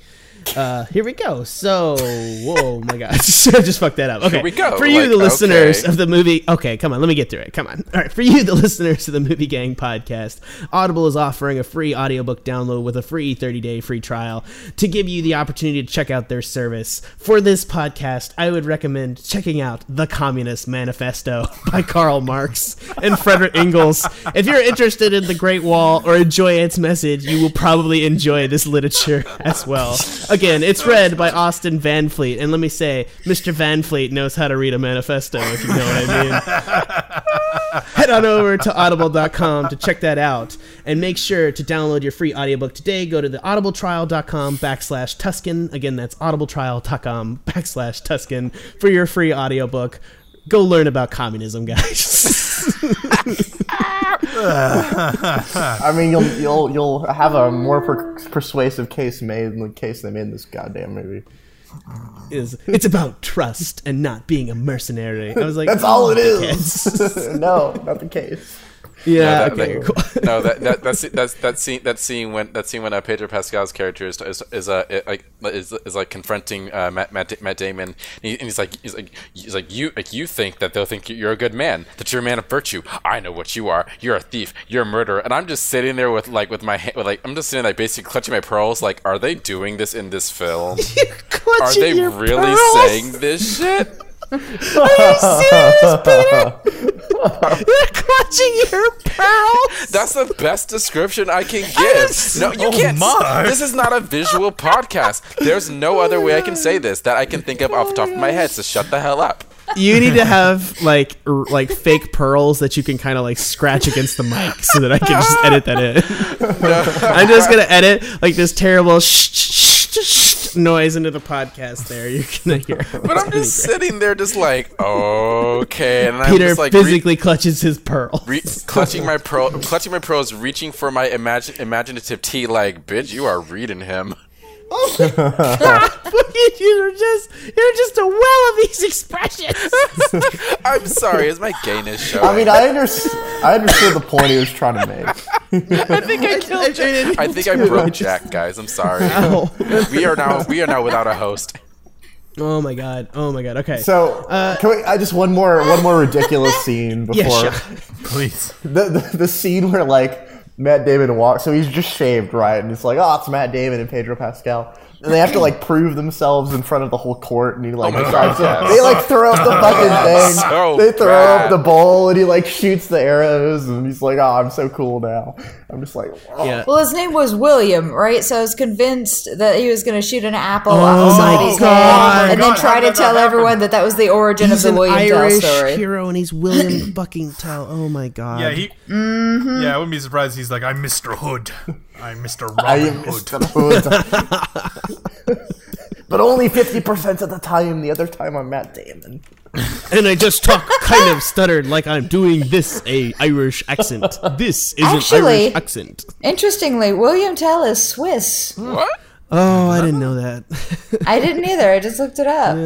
uh, here we go. So, whoa, my God, I just fucked that up. Okay, we go. For you, Like, the listeners okay. of the movie. Okay, come on, let me get through it. Come on. All right, for you, the listeners of the Movie Gang podcast, Audible is offering a free audiobook download with a free 30-day free trial to give you the opportunity to check out their service. For this podcast, I would recommend checking out The Communist Manifesto by Karl Marx and Frederick Engels. If you're interested in the Great Wall or enjoy its message, you will probably enjoy this literature as well. Again, it's read by Austin Van Fleet, and let me say, Mr. Van Fleet knows how to read a manifesto, if you know what I mean. Head on over to audible.com to check that out, and make sure to download your free audiobook today. Go to the audibletrial.com backslash Tuscan. Again, that's audibletrial.com backslash Tuscan for your free audiobook. Go learn about communism, guys. I mean, you'll you'll you'll have a more per- persuasive case made than the case they made in this goddamn movie. is it's about trust and not being a mercenary. I was like, That's all it is. no, not the case. Yeah, No, that, okay, that- cool. no, that, that that's that's that scene that scene when that scene when uh, Pedro Pascal's character is is, is uh like is, is like confronting uh, Matt, Matt Matt Damon and, he, and he's like he's like he's like you like you think that they'll think you're a good man that you're a man of virtue. I know what you are. You're a thief. You're a murderer. And I'm just sitting there with like with my hand with, like I'm just sitting like basically clutching my pearls. Like, are they doing this in this film? Are they really pearls? saying this shit? Are you serious, Peter? You're clutching your pearls. That's the best description I can give. No, you Oh can't. my. This is not a visual podcast. There's no other way I can say this that I can think of off the top of my head. So shut the hell up. You need to have like r- like fake pearls that you can kind of like scratch against the mic so that I can just edit that in. I'm just gonna edit like this terrible shh, shh, shh, shh noise into the podcast. There, you're gonna hear. But I'm just sitting there, just like, okay, and I'm Peter just like re- physically clutches his pearls. re- clutching my pearl, clutching my pearls, reaching for my imagine- imaginative tea. Like, bitch, you are reading him. Oh you're just you're just a well of these expressions. I'm sorry, is my gayness showing? I mean, I understand. I understood the point he was trying to make. I think I killed Jaden. I think I broke Jack, guys. I'm sorry. We are now we are now without a host. Oh my god. Oh my god. Okay. So, uh, can we? I just one more one more ridiculous scene before yeah, sure. Please. the, the the scene where like Matt Damon walks. So he's just shaved, right? And it's like, oh, it's Matt Damon and Pedro Pascal. And they have to like prove themselves in front of the whole court, and he like my decides God, to- yes. they like throw up the fucking thing. So they throw bad. up the bowl, and he like shoots the arrows, and he's like, "Oh, I'm so cool now." I'm just like, oh. Yeah. Well, his name was William, right? So I was convinced that he was going to shoot an apple Oh off my somebody's God. head, and God, then try how to did that tell happen? everyone that that was the origin He's of the an William Tell Irish story. hero, and he's William fucking Tell. Oh my god. Yeah, he. Mm-hmm. Yeah, I wouldn't be surprised. He's like, I'm Mr. Hood. I'm Mr. I am Hood. Mr. Hood. but only fifty percent of the time. The other time, I'm Matt Damon. and I just talk kind of stuttered like I'm doing this a Irish accent. This is Actually- an Irish accent. Interestingly, William Tell is Swiss. What? Oh, I didn't know that. I didn't either. I just looked it up.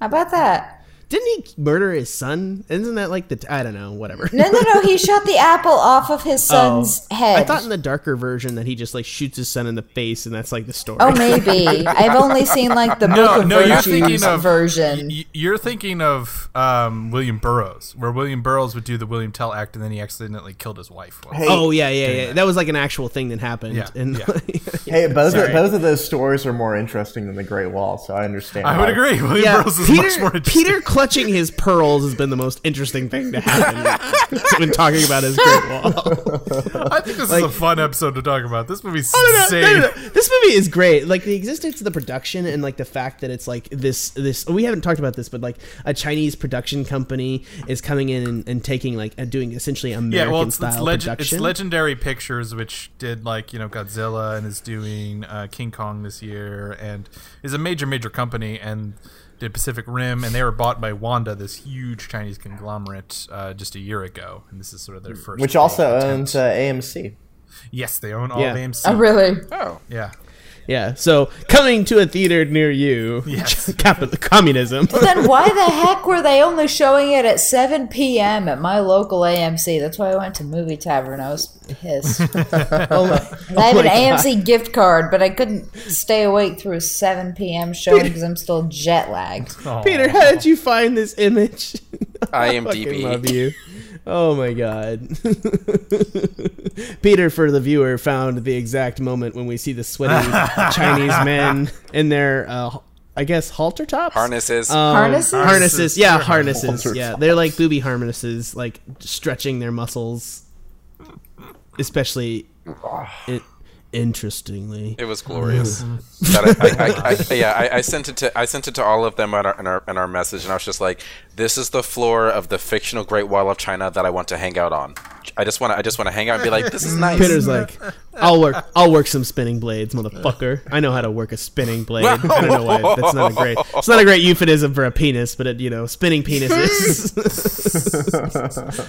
How about that? Didn't he murder his son? Isn't that like the I don't know, whatever. No, no, no. He shot the apple off of his son's head. Oh. I thought in the darker version that he just like shoots his son in the face, and that's like the story. Oh, maybe. I've only seen like the No, Book of no, you're thinking of version. y- You're thinking of um, William Burroughs, where William Burroughs would do the William Tell act, and then he accidentally killed his wife. Hey, Oh yeah, yeah, yeah. That was like an actual thing that happened. Yeah, and yeah. hey, both of, both of those stories are more interesting than the Great Wall, so I understand. I would agree. William yeah, Burroughs is much more interesting. Peter clutching his pearls has been the most interesting thing to happen when talking about his Great Wall. I think this is a fun episode to talk about. This movie's No, no, insane. no, no. This movie is great. Like the existence of the production and like the fact that it's like this this we haven't talked about this, but like a Chinese production company is coming in and, and taking like and doing essentially American Yeah, well, it's, style it's, legend, it's legendary pictures, which did like you know Godzilla and is doing uh, King Kong this year, and is a major major company and did Pacific Rim, and they were bought by Wanda, this huge Chinese conglomerate, uh, just a year ago, and this is sort of their first. Which also attempt. owns uh, AMC. yes, they own all Yeah. of AMC. Oh, really? Oh. Yeah, yeah. So coming to a theater near you, Yes. capital communism. then why the heck were they only showing it at 7 p.m. at my local AMC? That's why I went to Movie Tavern. I was pissed. oh my, I oh have oh an my AMC gift card, but I couldn't stay awake through a 7 p.m. showing because I'm still jet lagged. God. Peter, how did you find this image? I fucking IMDb. love you. Oh my god. Peter, for the viewer, found the exact moment when we see the sweaty Chinese men in their, uh, I guess, halter tops? Harnesses. Um, Harnesses? Harnesses, yeah, harnesses. halter Yeah, they're like booby harnesses, like stretching their muscles. Especially, in- interestingly. It was glorious. That I, I, I, I, yeah, I, I sent it to I sent it to all of them in our, in our in our message, and I was just like, "This is the floor of the fictional Great Wall of China that I want to hang out on. I just want to I just want to hang out and be like, this is nice." Peter's like, I'll work, I'll work some spinning blades, motherfucker. I know how to work a spinning blade. I don't know why that's not a great, it's not a great euphemism for a penis, but it, you know, spinning penises.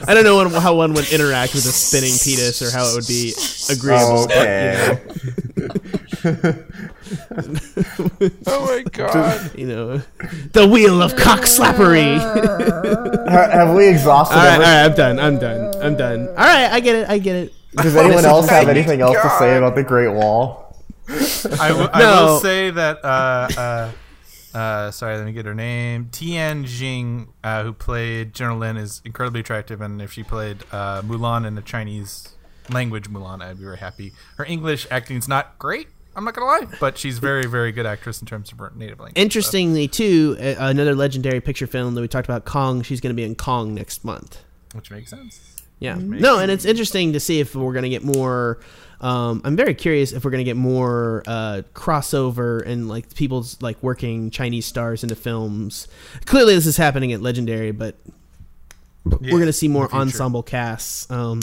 I don't know when, how one would interact with a spinning penis or how it would be agreeable. Okay. oh my god! You know, the wheel of cockslappery. Ha- have we exhausted? all right, all every- right, I'm done. I'm done. I'm done. All right, I get it. I get it. Does anyone else have anything else to say about the Great Wall? I, w- I No. will say that. Uh, uh, uh, sorry, let me get her name. Tian Jing, uh, who played General Lin, is incredibly attractive, and if she played uh, Mulan in the Chinese language Mulan, I'd be very happy. Her English acting's not great. I'm not gonna lie, but she's very, very good actress in terms of her native language. Interestingly, too, uh, another legendary picture film that we talked about, Kong. She's going to be in Kong next month. which makes sense. Yeah. No, and it's interesting to see if we're going to get more. Um, I'm very curious if we're going to get more uh, crossover and like people's like working Chinese stars into films. Clearly, this is happening at Legendary, but we're going to see more in the future. ensemble casts. Um,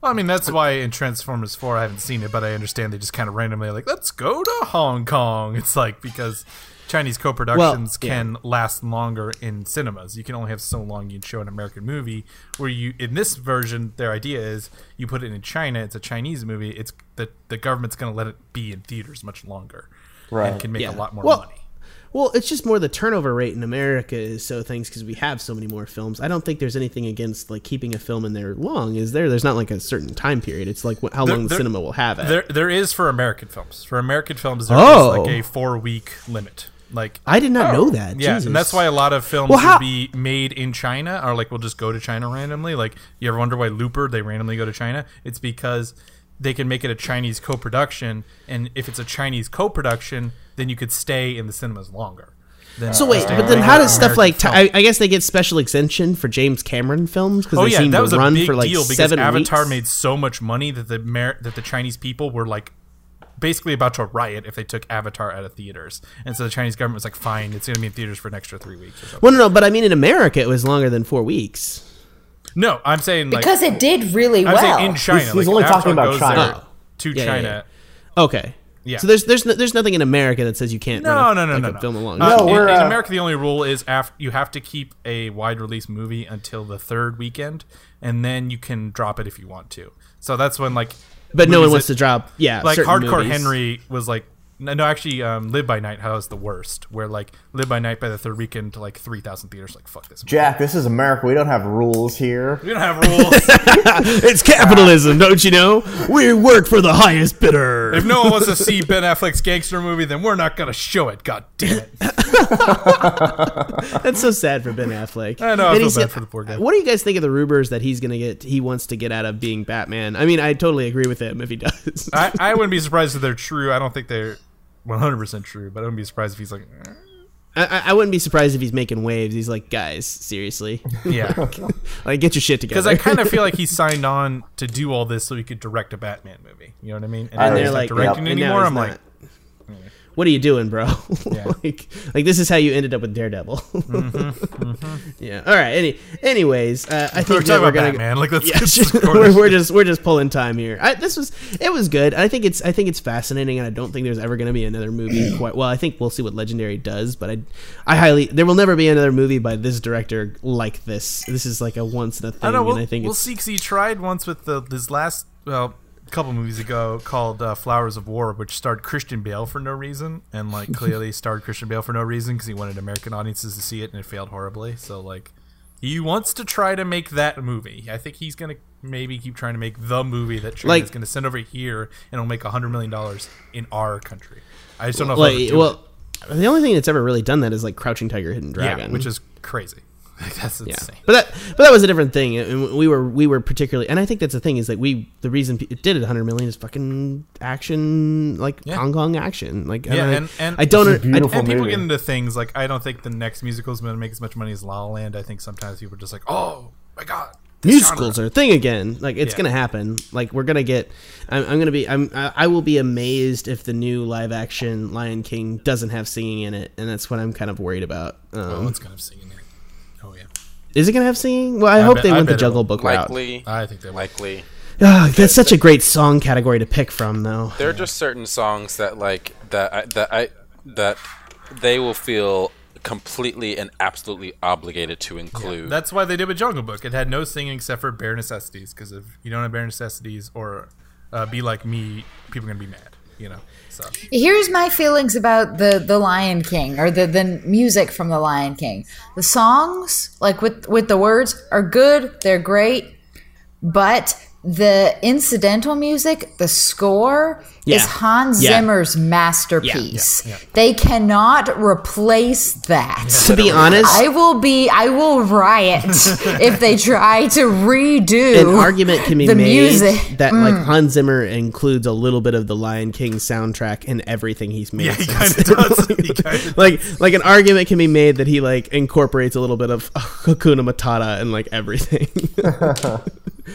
Well, I mean, that's why in Transformers 4, I haven't seen it, but I understand they just kind of randomly like, let's go to Hong Kong. It's like because Chinese co-productions Well, yeah. can last longer in cinemas. You can only have so long you can show an American movie. Where you in this version, their idea is you put it in China. It's a Chinese movie. It's the the government's going to let it be in theaters much longer, Right. And can make Yeah. a lot more Well, money. Well, it's just more the turnover rate in America is so things because we have so many more films. I don't think there's anything against like keeping a film in there long. Is there? There's not like a certain time period. It's like wh- how There- long the there- cinema will have it. There, there is for American films. For American films, there is Oh. like a four week limit. Like I did not know oh, that. Yeah, Jesus. and that's why a lot of films Well, how- will be made in China, or like we'll just go to China randomly. Like you ever wonder why Looper they randomly go to China? It's because they can make it a Chinese co-production, and if it's a Chinese co-production, then you could stay in the cinemas longer. So wait, but then how does stuff like. I, I guess they get special exemption for James Cameron films because Oh they yeah, seem that to a run big for like deal because seven Avatar weeks. made so much money that the Amer- that the Chinese people were like basically about to riot if they took Avatar out of theaters, and so the Chinese government was like, "Fine, it's going to be in theaters for an extra three weeks." Or something. Well, no, no, but I mean in America it was longer than four weeks. No, I'm saying like because it did really I'm well. saying in China. He's- he's like, only Avatar talking about China. there Oh. to Yeah, yeah, China. Okay. Yeah. So there's there's no, there's nothing in America that says you can't No, run a, no, no, like no, a no. film along. Uh, No, in, we're, in uh, America, the only rule is af- you have to keep a wide release movie until the third weekend, and then you can drop it if you want to. So that's when like, but no one wants that- to drop. Yeah, like Hardcore movies. Henry was like. No, no, actually, um, Live by Night has the worst. Where like Live by Night by the third weekend to like three thousand theaters. Like fuck this. movie. Jack, this is America. We don't have rules here. We don't have rules. It's capitalism, don't you know? We work for the highest bidder. if no one wants to see Ben Affleck's gangster movie, then we're not gonna show it. God damn it! That's so sad for Ben Affleck. I know, I And feel he's- bad for the poor guy. What do you guys think of the rumors that he's gonna get? He wants to get out of being Batman. I mean, I totally agree with him if he does. I, I wouldn't be surprised if they're true. I don't think they're 100% true, but I wouldn't be surprised if he's like, eh. I, I- wouldn't be surprised if he's making waves. He's like, guys, seriously, yeah. like get your shit together. Because I kind of feel like he signed on to do all this so he could direct a Batman movie. You know what I mean? And now they're he's like, directing and now anymore. I'm like, not. What are you doing, bro? Yeah. like, like this is how you ended up with Daredevil. Yeah. All right. Any. Anyways, uh, I Mm-hmm, we're think talking we're about gonna. Batman. Like, let's Yeah, just- we're, we're just we're just pulling time here. I, this was it was good. I think it's I think it's fascinating, and I don't think there's ever going to be another movie quite. Well, I think we'll see what Legendary does, but I I highly there will never be another movie by this director like this. This is like a once in a thing, I know. We'll, and I think we'll it's see. Because he tried once with the his last, well, a couple movies ago called uh, Flowers of War, which starred Christian Bale for no reason, and like clearly starred Christian Bale for no reason because he wanted American audiences to see it, and it failed horribly. So like, he wants to try to make that movie. I think he's gonna maybe keep trying to make the movie that China's Like- gonna send over here, and it'll make a hundred million dollars in our country. I just don't know. Like well. The only thing that's ever really done that is like Crouching Tiger, Hidden. Dragon, yeah, which is crazy. Like, that's Yeah, insane. but that but that was a different thing. And we were we were particularly, and I think that's the thing is like we the reason it did it 100 million is fucking action like Yeah. Hong Kong action. Like Yeah, I, and- and- I don't It's a I, beautiful and people movie. get into things like I don't think the next musical is going to make as much money as La La Land. I think sometimes people are just like, oh my god, this musicals genre." are a thing again. Like it's Yeah. gonna happen. Like we're gonna get. I'm, I'm gonna be. I'm. I, I will be amazed if the new live action Lion King doesn't have singing in it, and that's what I'm kind of worried about. Oh, Um, it's going to sing is it gonna have singing? Well, I, hope bet- they I went the bet Jungle will. Book route. I think they will. likely. Ah, that's such a great song category to pick from, though. There are just certain songs that like that I, that I that they will feel completely and absolutely obligated to include. That's why they did with Jungle Book. It had no singing except for bare necessities. Because if you don't have bare necessities or uh, be like me, people are going to be mad. You know. So Here's my feelings about the the Lion King or the the music from the Lion King. The songs, like with with the words, are good. They're great, but the incidental music, the score, Yeah. is Hans Yeah. Zimmer's masterpiece. Yeah, yeah, They cannot replace that. to be honest, I will be. I will riot if they try to redo an argument can be the made music. that mm. like Hans Zimmer includes a little bit of the Lion King soundtrack in everything he's made. yeah, he kind of does. He kind of like like an argument can be made that he like incorporates a little bit of Hakuna Matata and like everything.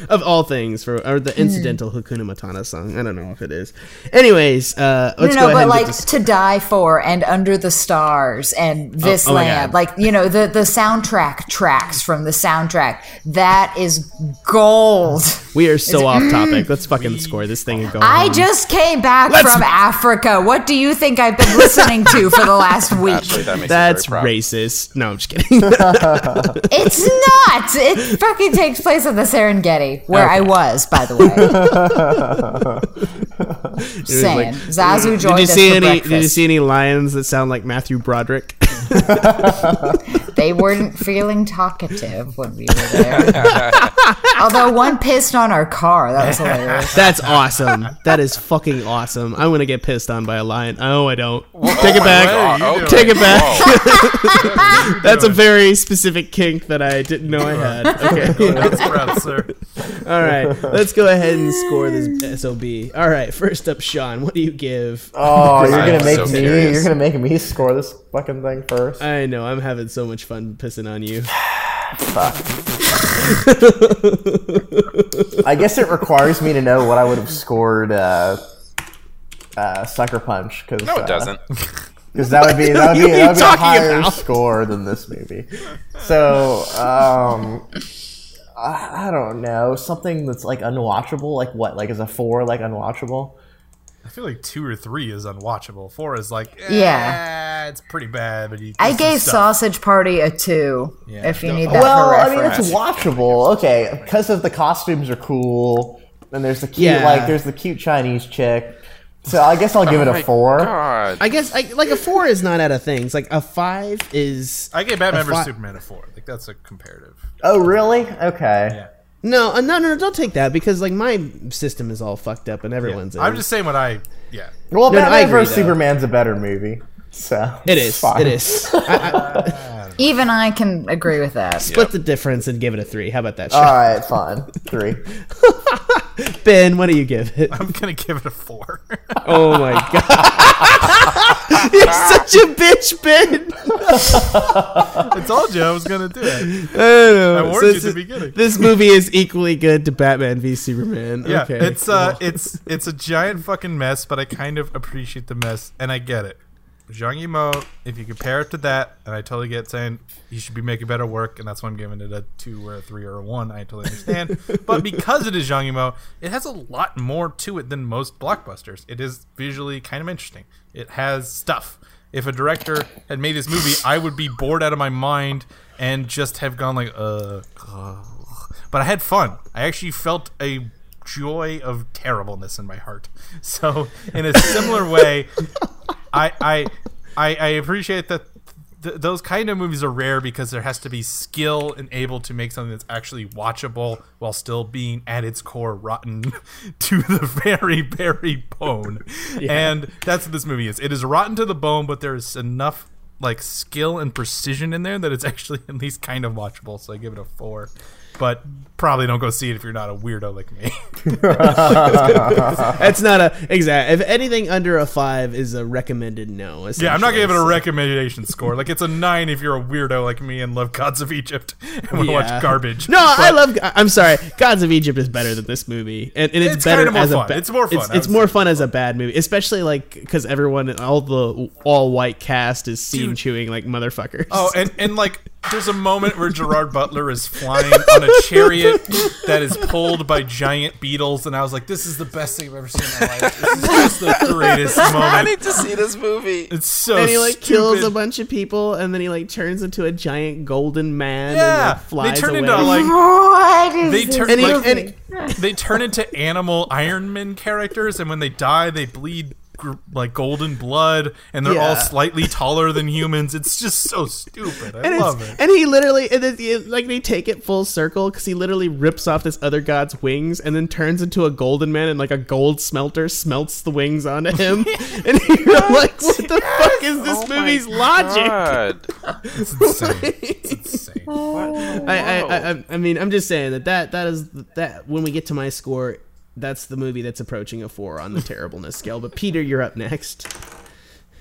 Of all things for or the incidental Hakuna Matata song. I don't know if it is. Anyways, uh let's no, go no, ahead but and like this- to die for and under the stars and this oh my land, like you know the the soundtrack tracks from the soundtrack. That is gold. we are so off topic. Let's fucking score this thing and go. I home. just came back Let's- from Africa. What do you think I've been listening to for the last week? Actually, that that's me very proud. racist. No, I'm just kidding. It's not. It fucking takes place in the Serengeti, where I was, by the way. Saying Zazu joined did you us see for any? breakfast. Did you see any lions that sound like Matthew Broderick? They weren't feeling talkative when we were there. Although one pissed on our car. That was hilarious. That's awesome. That is fucking awesome. I'm gonna get pissed on by a lion. Oh, I don't. Take it Oh, back. okay. Take it back. Whoa. That's a very specific kink that I didn't know I had. Okay. That's proud, sir. All right, let's go ahead and score this sob. All right, first up, Sean. What do you give? Oh, you're gonna make so me. curious. You're gonna make me score this fucking thing first. I know I'm having so much fun pissing on you. Fuck. I guess it requires me to know what I would have scored uh, uh, Sucker Punch because No, it doesn't. because that would be that would be, that would be a higher about? score than this movie. So um, I, I don't know something that's like unwatchable. Like what? Like is a four like unwatchable? I feel like two or three is unwatchable. Four is like, eh, Yeah. it's pretty bad. But you, I gave. Sausage Party a two. Yeah. If you need that Well, for I mean it's watchable. Okay, because of the costumes are cool, and there's the cute Yeah. like there's the cute Chinese chick. So I guess I'll give it Oh my a four. God. I guess I, like a four is not out of things. Like a five is I gave Batman A vs fi- Superman a four. Like that's a comparative. Oh really? Okay. Yeah. no, uh, no, no, no. Don't take that because like my system is all fucked up and Yeah. everyone's. I'm just saying what I. Yeah. Well, No, no, I Batman agree, vs. Superman's a better movie. So it is. Fine. It is. I, I, Even I can agree with that. split the difference and give it a three. How about that? All Sean? right, fine. Three. Ben, what do you give it? I'm gonna give it a four. Oh my god. You're such a bitch, Ben. I told you I was gonna do it. I, don't know. I warned you at this the beginning. This movie is equally good to Batman v Superman. Yeah, okay. it's uh, it's it's a giant fucking mess, but I kind of appreciate the mess, and I get it. Zhang Yimou, if you compare it to that, and I totally get saying he should be making better work, and that's why I'm giving it a two or a three or a one. I totally understand, but because it is Zhang Yimou, it has a lot more to it than most blockbusters. It is visually kind of interesting. It has stuff. If a director had made this movie, I would be bored out of my mind and just have gone like, uh, ugh. but I had fun. I actually felt a joy of terribleness in my heart. So, in a similar way, I I I, I appreciate that. Th- those kind of movies are rare because there has to be skill and able to make something that's actually watchable while still being at its core rotten to the very very bone. And that's what this movie is. It is rotten to the bone, but there's enough like skill and precision in there that it's actually at least kind of watchable. So I give it a four. But probably don't go see it if you're not a weirdo like me. That's not a exact. If anything under a five is a recommended no. Yeah, I'm not giving it a recommendation score. Like it's a nine if you're a weirdo like me and love Gods of Egypt and want to Yeah. watch garbage. No, I love. I'm sorry. Gods of Egypt is better than this movie, and, and it's, It's better as a. ba- It's more fun, It's, it's more fun as a bad movie, especially like because everyone, all the all white cast is scene Dude. chewing like motherfuckers. Oh, and and like there's a moment where Gerard Butler is flying on a chariot that is pulled by giant beetles, and I was like, "This is the best thing I've ever seen in my life. This is just the greatest moment." I need to see this movie. It's so and he like kills a bunch of people, and then he like turns into a giant golden man. Yeah, and, like, flies they turn away. into like What is they this turn And he- like, and he- they turn into animal Iron Man characters, and when they die, they bleed gr- like golden blood, and they're all slightly taller than humans. It's just so stupid. I and, love it. and he literally, and then, like they take it full circle because he literally rips off this other god's wings and then turns into a golden man, and like a gold smelter smelts the wings onto him. and you're like, what the fuck is this Oh movie's logic? It's insane. It's insane. I, I, I, I- I mean, I'm just saying that that that is that when we get to my score, that's the movie that's approaching a four on the terribleness scale. But Peter, you're up next.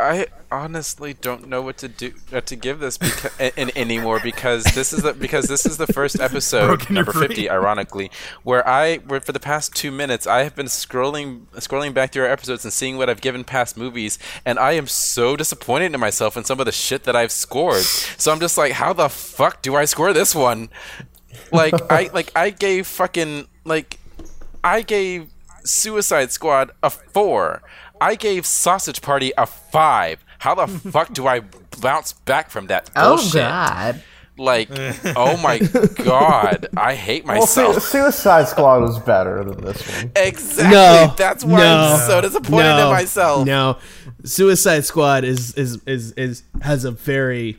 I honestly don't know what to do what to give this because in, anymore because this is the because this is the first episode number 50 ironically where I where for the past 2 minutes I have been scrolling scrolling back through our episodes and seeing what I've given past movies and I am so disappointed in myself and some of the shit that I've scored. So I'm just like how the fuck do I score this one? Like I like I gave fucking like I gave Suicide Squad a four. I gave Sausage Party a five. How the fuck do I bounce back from that Oh bullshit? God! Like, oh my god, I hate myself. Well, myself. Suicide Squad was better than this one. exactly. No, That's why no, I'm so disappointed no, in myself. No, Suicide Squad is is is is has a very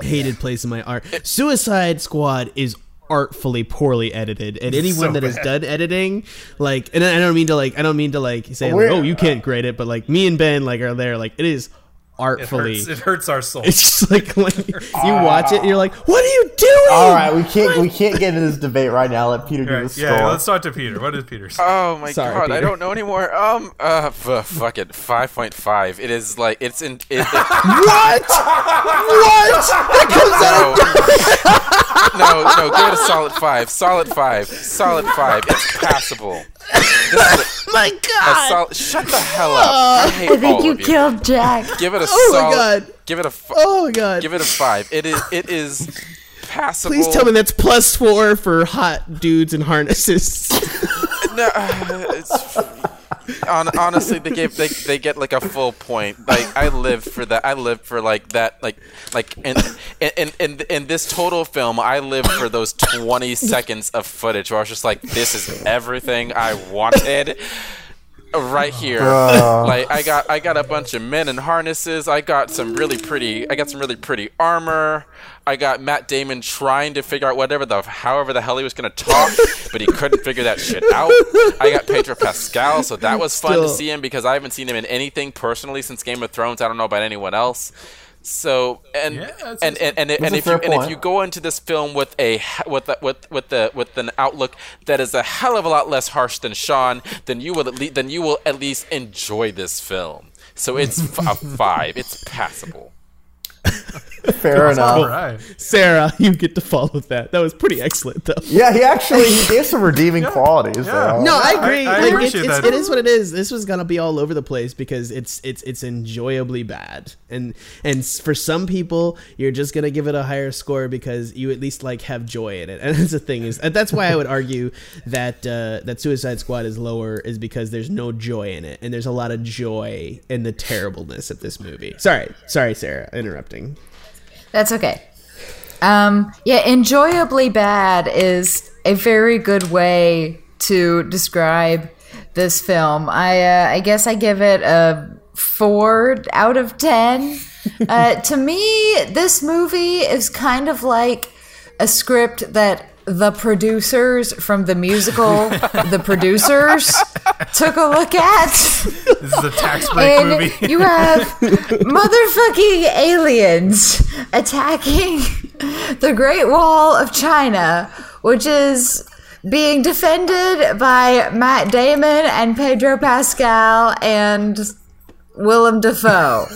hated place in my art. Suicide Squad is artfully poorly edited and anyone So that has bad. done editing like and i don't mean to like i don't mean to like say like, oh you can't grade it but like me and ben like are there like it is It artfully. hurts, it hurts our soul. It's just like, like you watch it, and you're like, "What are you doing?" All right, we can't we can't get into this debate right now. Let Peter do Right, the yeah, score. let's talk to Peter. What is Peter? say? Oh my Sorry, god, I don't know anymore. Um, uh, f- fuck it, five point five. It is like it's in. It, it, What? what? That comes out. no, no, no. Give it a solid five. Solid five. Solid five. It's passable. This My a, a God. solid. Shut the hell up. I hate I think all you of you. killed Jack. Give it a Oh my solid. God. Give it a. F- Oh my God. Give it a five. It is. It is passable. Please tell me that's plus four for hot dudes in harnesses. No, uh, it's, on, honestly, they gave they, they get like a full point. Like I live for that. I live for like that. Like like in in in in this total film, I live for those twenty seconds of footage where I was just like, this is everything I wanted. Right here, like I got, I got a bunch of men in harnesses. I got some really pretty, I got some really pretty armor. I got Matt Damon trying to figure out whatever the, however the hell he was gonna talk, but he couldn't figure that shit out. I got Pedro Pascal, so that was fun to see him because I haven't seen him in anything personally since Game of Thrones. I don't know about anyone else. So and Yeah, that's- and, and and, and, if you fair and if you go into this film with a with a, with with the with an outlook that is a hell of a lot less harsh than Sean, then you will at least then you will at least enjoy this film. So it's a five. It's passable. Fair enough. All right. Sarah, you get to follow that. That was pretty excellent, though. Yeah, he actually he gave some redeeming qualities. yeah. No, I I- agree. I like, it's, it's, it is what it is. This was gonna be all over the place because it's it's it's enjoyably bad, and and for some people, you're just gonna give it a higher score because you at least like have joy in it. And that's the thing is, that's why I would argue that uh, that Suicide Squad is lower is because there's no joy in it, and there's a lot of joy in the terribleness of this movie. Sorry, sorry, Sarah, interrupting. That's okay. Um, yeah, enjoyably bad is a very good way to describe this film. I uh, I guess I give it a four out of ten. Uh, to me, this movie is kind of like a script that the producers from the musical The Producers took a look at. This is a tax break And movie. you have motherfucking aliens attacking the Great Wall of China, which is being defended by Matt Damon and Pedro Pascal and Willem Dafoe.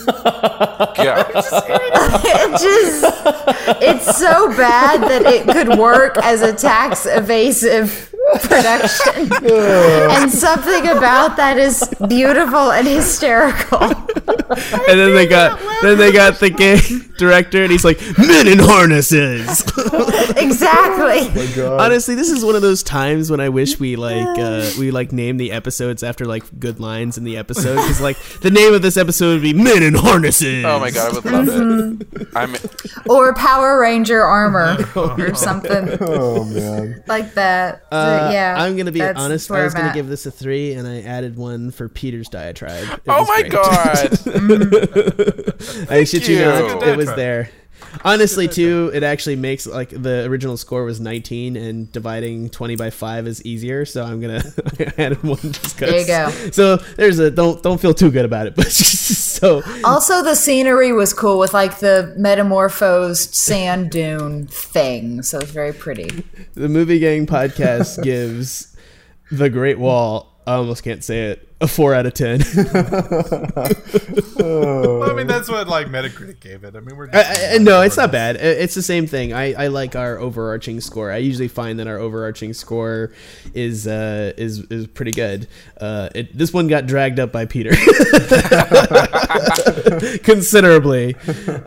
Yeah. It just it's so bad that it could work as a tax evasive production. and something about that is beautiful and hysterical. And then they got then they got the gay director, and he's like, "Men in harnesses." exactly. Honestly, this is one of those times when I wish we like uh, we like name the episodes after like good lines in the episode because like the name of this episode would be "Men in Harnesses." Oh my god, I would love Mm-hmm. it. I'm Or Power Ranger armor or something Oh man. like that. Uh, Uh, yeah. I'm gonna be that's honest. I was gonna at. give this a three, and I added one for Peter's diatribe. It Oh my great. god. Mm. I shit you you. not, it was there. Honestly, too, it actually makes like the original score was 19, and dividing 20 by five is easier. So I'm gonna add added one just 'cause. There you go. So there's a don't don't feel too good about it, but so Also, the scenery was cool with like the metamorphosed sand dune thing. So it's very pretty. the movie gang podcast gives the Great Wall. I almost can't say it. A four out of ten. Well, I mean, that's what like Metacritic gave it. I mean, we're I, just I, no, it's not bad. It's the same thing. I, I like our overarching score. I usually find that our overarching score is uh, is is pretty good. Uh, it, this one got dragged up by Peter considerably.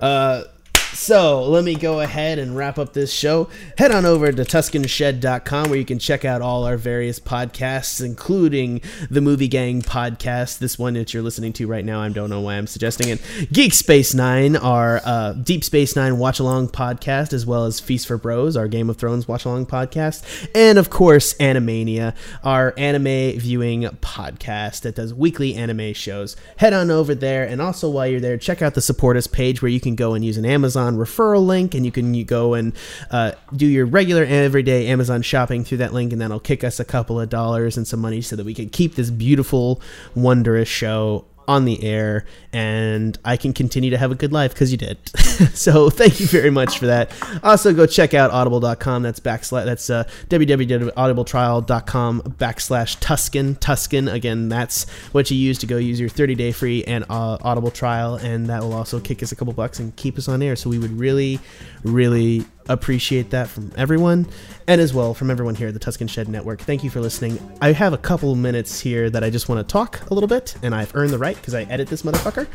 Uh, so let me go ahead and wrap up this show. Head on over to TuscanShed.com where you can check out all our various podcasts, including the Movie Gang podcast. This one that you're listening to right now, I don't know why I'm suggesting it. Geek Space Nine, our uh, Deep Space Nine watch along podcast, as well as Feast for Bros, our Game of Thrones watch along podcast, and of course Animania, our anime viewing podcast that does weekly anime shows. Head on over there, and also while you're there, check out the support us page where you can go and use an Amazon referral link, and you can you go and uh, do your regular everyday Amazon shopping through that link, and that'll kick us a couple of dollars and some money so that we can keep this beautiful, wondrous show on the air, and I can continue to have a good life because you did. so thank you very much for that. Also, go check out audible.com. That's backslash, that's uh, www.audibletrial.com backslash Tuscan. Tuscan, again, that's what you use to go use your 30 day free and uh, Audible trial, and that will also kick us a couple bucks and keep us on air. So we would really, really appreciate that from everyone and as well from everyone here at the Tuscan Shed Network. Thank you for listening. I have a couple minutes here that I just want to talk a little bit, and I've earned the right because I edit this motherfucker.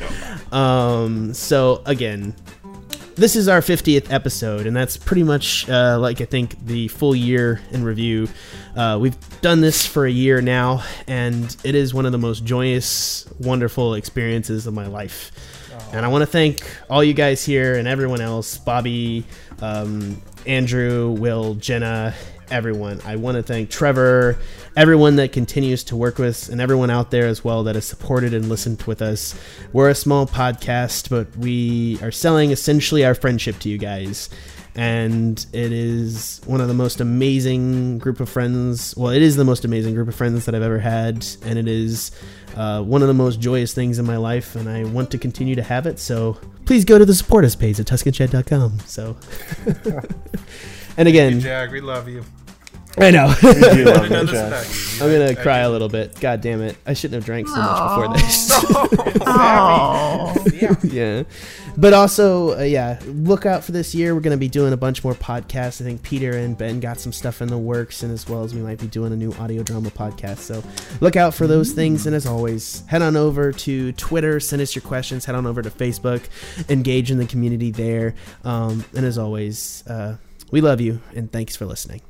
Um, so again, this is our 50th episode, and that's pretty much uh, like I think the full year in review. Uh, we've done this for a year now, and it is one of the most joyous, wonderful experiences of my life. And I want to thank all you guys here and everyone else Bobby, um, Andrew, Will, Jenna, everyone. I want to thank Trevor, everyone that continues to work with us, and everyone out there as well that has supported and listened with us. We're a small podcast, but we are selling essentially our friendship to you guys. And it is one of the most amazing group of friends. Well, it is the most amazing group of friends that I've ever had, and it is uh, one of the most joyous things in my life, and I want to continue to have it. So please go to the support us page at tuscanshed.com. So, and again, Jack, we love you. I know. We do love I know it, this Jack. about you. I'm gonna cry a little bit. God damn it! I shouldn't have drank so much before this. Oh. yeah, but also, uh, yeah, look out for this year. We're gonna be doing a bunch more podcasts. I think Peter and Ben got some stuff in the works, and as well as we might be doing a new audio drama podcast. So look out for those things. And as always, head on over to Twitter, send us your questions. Head on over to Facebook, engage in the community there. Um, and as always, uh, we love you and thanks for listening.